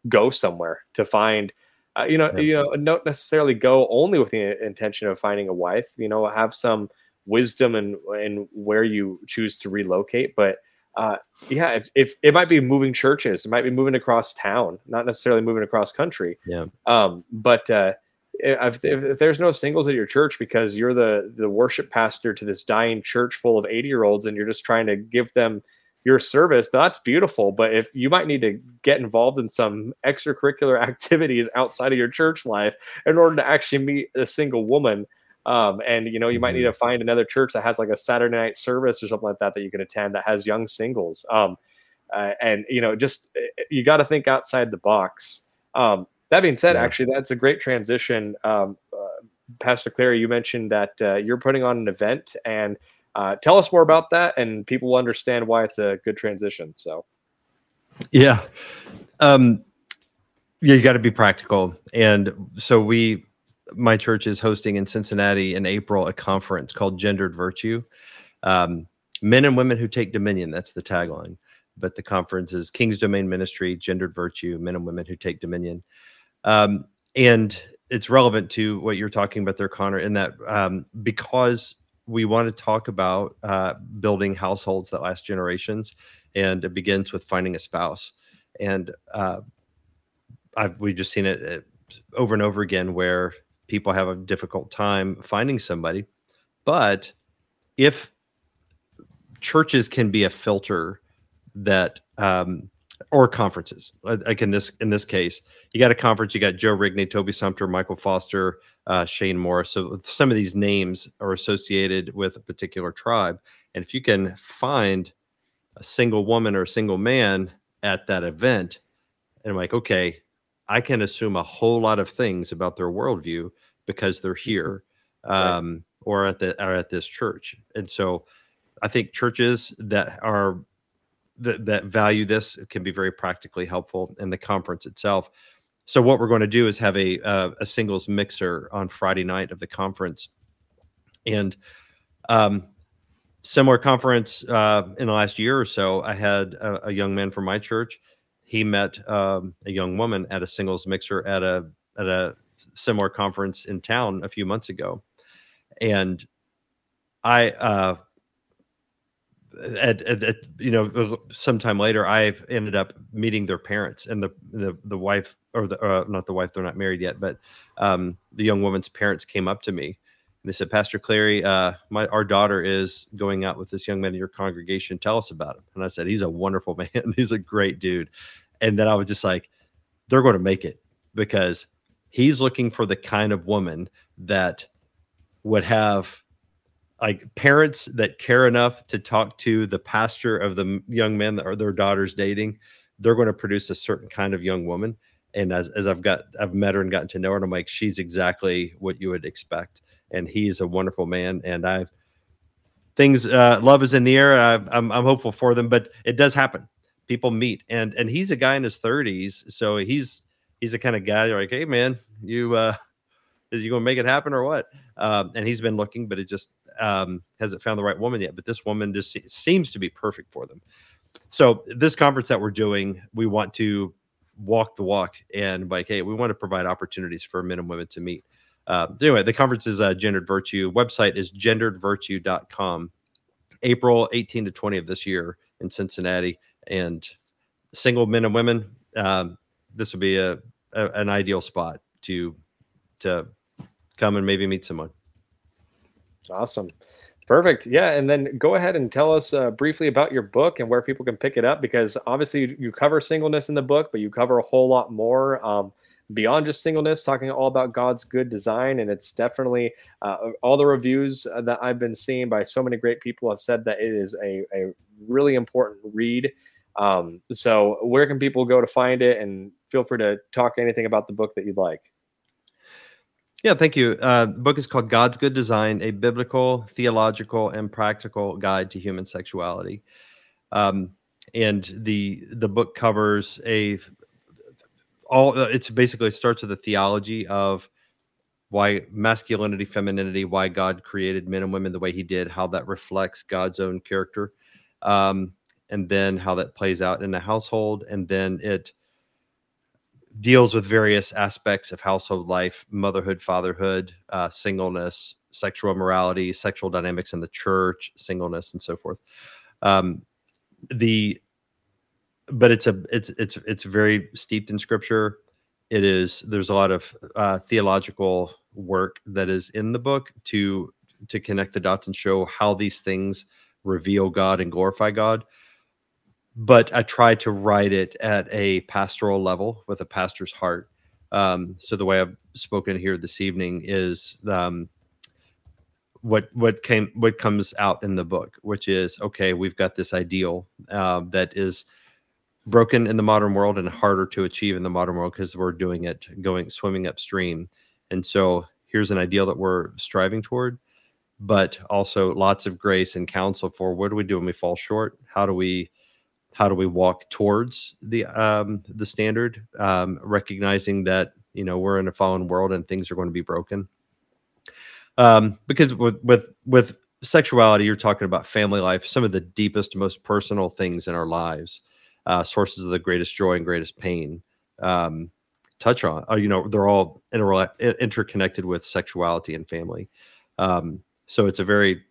go somewhere to find, uh, you know, Yeah. you know, don't necessarily go only with the intention of finding a wife. You know, have some wisdom and and where you choose to relocate, but. Uh, yeah, if, if it might be moving churches, it might be moving across town, not necessarily moving across country. Yeah. Um, but uh, if, if, if there's no singles at your church because you're the the worship pastor to this dying church full of 80 year olds and you're just trying to give them your service that's beautiful but if you might need to get involved in some extracurricular activities outside of your church life in order to actually meet a single woman um, and you know you might need to find another church that has like a saturday night service or something like that that you can attend that has young singles um, uh, and you know just uh, you got to think outside the box um, that being said, Yeah. actually, that's a great transition. Um, uh, Pastor Clary, you mentioned that uh, you're putting on an event, and uh, tell us more about that, and people will understand why it's a good transition. So, Yeah. Um, Yeah, you got to be practical. And so we, my church is hosting in Cincinnati in April a conference called Gendered Virtue. Um, men and women who take dominion. That's the tagline. But the conference is King's Domain Ministry, Gendered Virtue, Men and Women Who Take Dominion. Um, and it's relevant to what you're talking about there, Connor, in that um, because we want to talk about uh, building households that last generations, and it begins with finding a spouse. And uh, I've we've just seen it uh, over and over again where people have a difficult time finding somebody. But if churches can be a filter that um, or conferences like in this in this case you got a conference you got joe rigney toby Sumpter, michael foster uh, shane morris so some of these names are associated with a particular tribe and if you can find a single woman or a single man at that event and i'm like okay i can assume a whole lot of things about their worldview because they're mm-hmm. here um, right. or at the or at this church and so i think churches that are that, that value this can be very practically helpful in the conference itself. So what we're going to do is have a uh, a singles mixer on Friday night of the conference, and um, similar conference uh, in the last year or so. I had a, a young man from my church. He met um, a young woman at a singles mixer at a at a similar conference in town a few months ago, and I uh, at, at, at, you know sometime later i ended up meeting their parents and the the, the wife or the uh, not the wife they're not married yet but um, the young woman's parents came up to me and they said pastor clary uh, my our daughter is going out with this young man in your congregation. Tell us about him. And i said he's a wonderful man. He's a great dude. And then i was just like they're going to make it because he's looking for the kind of woman that would have like parents that care enough to talk to the pastor of the young men that are their daughters dating they're going to produce a certain kind of young woman. And as, as i've got i've met her and gotten to know her and i'm like she's exactly what you would expect and he's a wonderful man and i've things uh, love is in the air i I'm, I'm hopeful for them. But it does happen. People meet and and he's a guy in his 30s so he's he's the kind of guy like hey man you uh is you gonna make it happen or what? Um, and he's been looking but it just um, hasn't found the right woman yet, but this woman just seems to be perfect for them. So this conference that we're doing, we want to walk the walk and like, hey, we want to provide opportunities for men and women to meet. Uh, anyway, the conference is uh, Gendered Virtue. Website is genderedvirtue.com. April 18 to 20 of this year in Cincinnati, and single men and women. Um, this would be a, a an ideal spot to to come and maybe meet someone. Awesome. Perfect. Yeah. And then go ahead and tell us uh, briefly about your book and where people can pick it up because obviously you cover singleness in the book, but you cover a whole lot more um, beyond just singleness, talking all about God's good design. And it's definitely uh, all the reviews uh, that I've been seeing by so many great people have said that it is a, a really important read. Um, so, where can people go to find it? And feel free to talk anything about the book that you'd like. Yeah, thank you. Uh, the book is called God's Good Design: A Biblical, Theological, and Practical Guide to Human Sexuality. Um, and the the book covers a all. Uh, it's basically starts with the theology of why masculinity, femininity, why God created men and women the way He did, how that reflects God's own character, um, and then how that plays out in the household, and then it deals with various aspects of household life motherhood fatherhood uh, singleness sexual morality sexual dynamics in the church singleness and so forth. Um, the but it's a it's it's it's very steeped in scripture. It is there's a lot of uh, theological work that is in the book to to connect the dots and show how these things reveal god and glorify god but I try to write it at a pastoral level with a pastor's heart. Um, so the way I've spoken here this evening is um, what what came what comes out in the book, which is okay. We've got this ideal uh, that is broken in the modern world and harder to achieve in the modern world because we're doing it going swimming upstream. And so here's an ideal that we're striving toward, but also lots of grace and counsel for what do we do when we fall short? How do we how do we walk towards the um, the standard, um, recognizing that you know we're in a fallen world and things are going to be broken. Um, because with with with sexuality, you're talking about family life, some of the deepest, most personal things in our lives, uh, sources of the greatest joy and greatest pain. Um, touch on, uh, you know, they're all inter- interconnected with sexuality and family. Um, so it's a very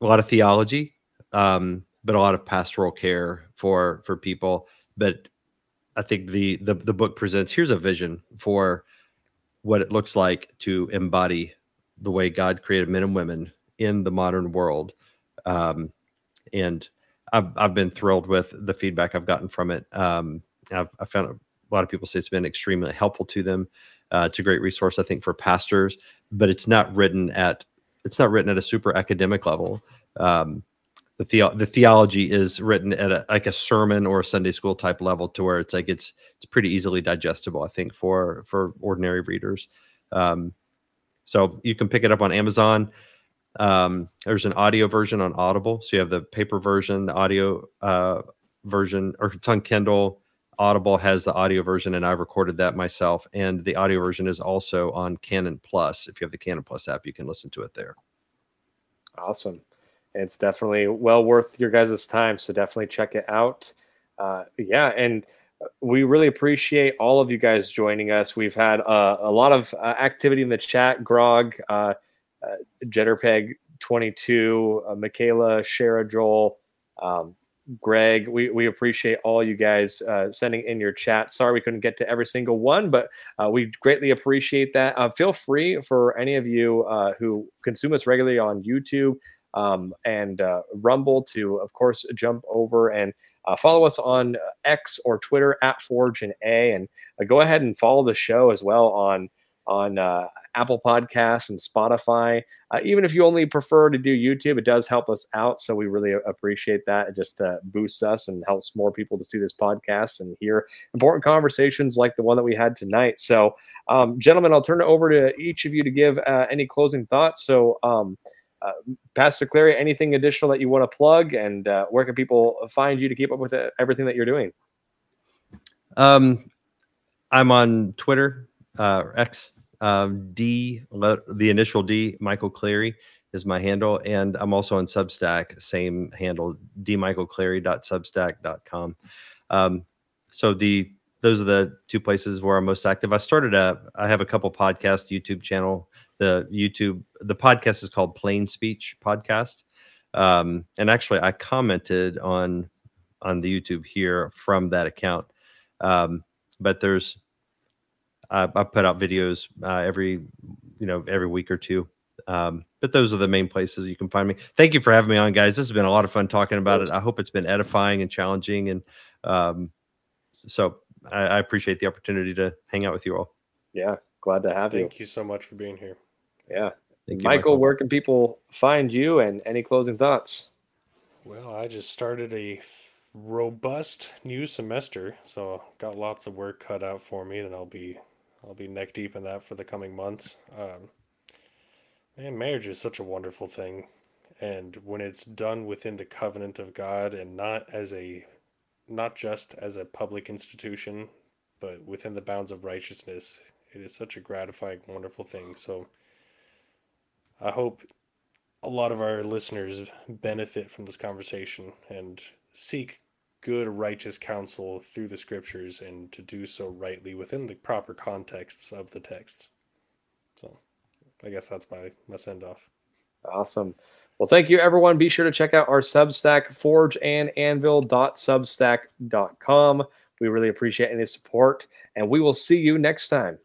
a lot of theology, um, but a lot of pastoral care for for people. But I think the the the book presents here's a vision for what it looks like to embody the way God created men and women in the modern world. Um, and I've, I've been thrilled with the feedback I've gotten from it. Um, I've, I found a lot of people say it's been extremely helpful to them. Uh, it's a great resource, I think, for pastors, but it's not written at it's not written at a super academic level. Um, the, the the theology is written at a, like a sermon or a Sunday school type level to where it's like it's it's pretty easily digestible, I think, for for ordinary readers. Um, so you can pick it up on Amazon. Um, there's an audio version on Audible, so you have the paper version, the audio uh, version, or it's on Kindle. Audible has the audio version, and I recorded that myself. And the audio version is also on Canon Plus. If you have the Canon Plus app, you can listen to it there. Awesome. It's definitely well worth your guys' time. So definitely check it out. Uh, yeah. And we really appreciate all of you guys joining us. We've had uh, a lot of uh, activity in the chat. Grog, uh, uh Jetterpeg 22, uh, Michaela, Shara, Joel, um, Greg. We, we appreciate all you guys uh, sending in your chat. Sorry we couldn't get to every single one, but uh, we greatly appreciate that. Uh, feel free for any of you uh, who consume us regularly on YouTube um, and uh, Rumble to, of course, jump over and uh, follow us on X or Twitter at Forge and A, and go ahead and follow the show as well on on Apple Podcasts and Spotify. Uh, even if you only prefer to do YouTube, it does help us out. So we really appreciate that. It just uh, boosts us and helps more people to see this podcast and hear important conversations like the one that we had tonight. So, um, gentlemen, I'll turn it over to each of you to give uh, any closing thoughts. So, um, uh, Pastor Clary, anything additional that you want to plug, and uh, where can people find you to keep up with uh, everything that you're doing? Um, I'm on Twitter, X um, D, the initial D, Michael Clary is my handle. And I'm also on Substack, same handle, dmichaelclary.substack.com. Um, so the those are the two places where I'm most active. I started a, I have a couple podcast YouTube channel. The YouTube, the podcast is called Plain Speech Podcast. Um, and actually I commented on, on the YouTube here from that account. Um, but there's uh, I put out videos uh, every, you know, every week or two. Um, but those are the main places you can find me. Thank you for having me on, guys. This has been a lot of fun talking about it. I hope it's been edifying and challenging, and um, so I, I appreciate the opportunity to hang out with you all. Yeah, glad to have Thank you. Thank you so much for being here. Yeah. Thank you, Michael, Michael, where can people find you and any closing thoughts? Well, I just started a robust new semester, so got lots of work cut out for me, and I'll be I'll be neck deep in that for the coming months. Um, man, marriage is such a wonderful thing, and when it's done within the covenant of God and not as a, not just as a public institution, but within the bounds of righteousness, it is such a gratifying, wonderful thing. So, I hope a lot of our listeners benefit from this conversation and seek good righteous counsel through the scriptures and to do so rightly within the proper contexts of the text. So I guess that's my, my send off. Awesome. Well, thank you, everyone. Be sure to check out our Substack, forge and anvil.substack.com. We really appreciate any support, and we will see you next time.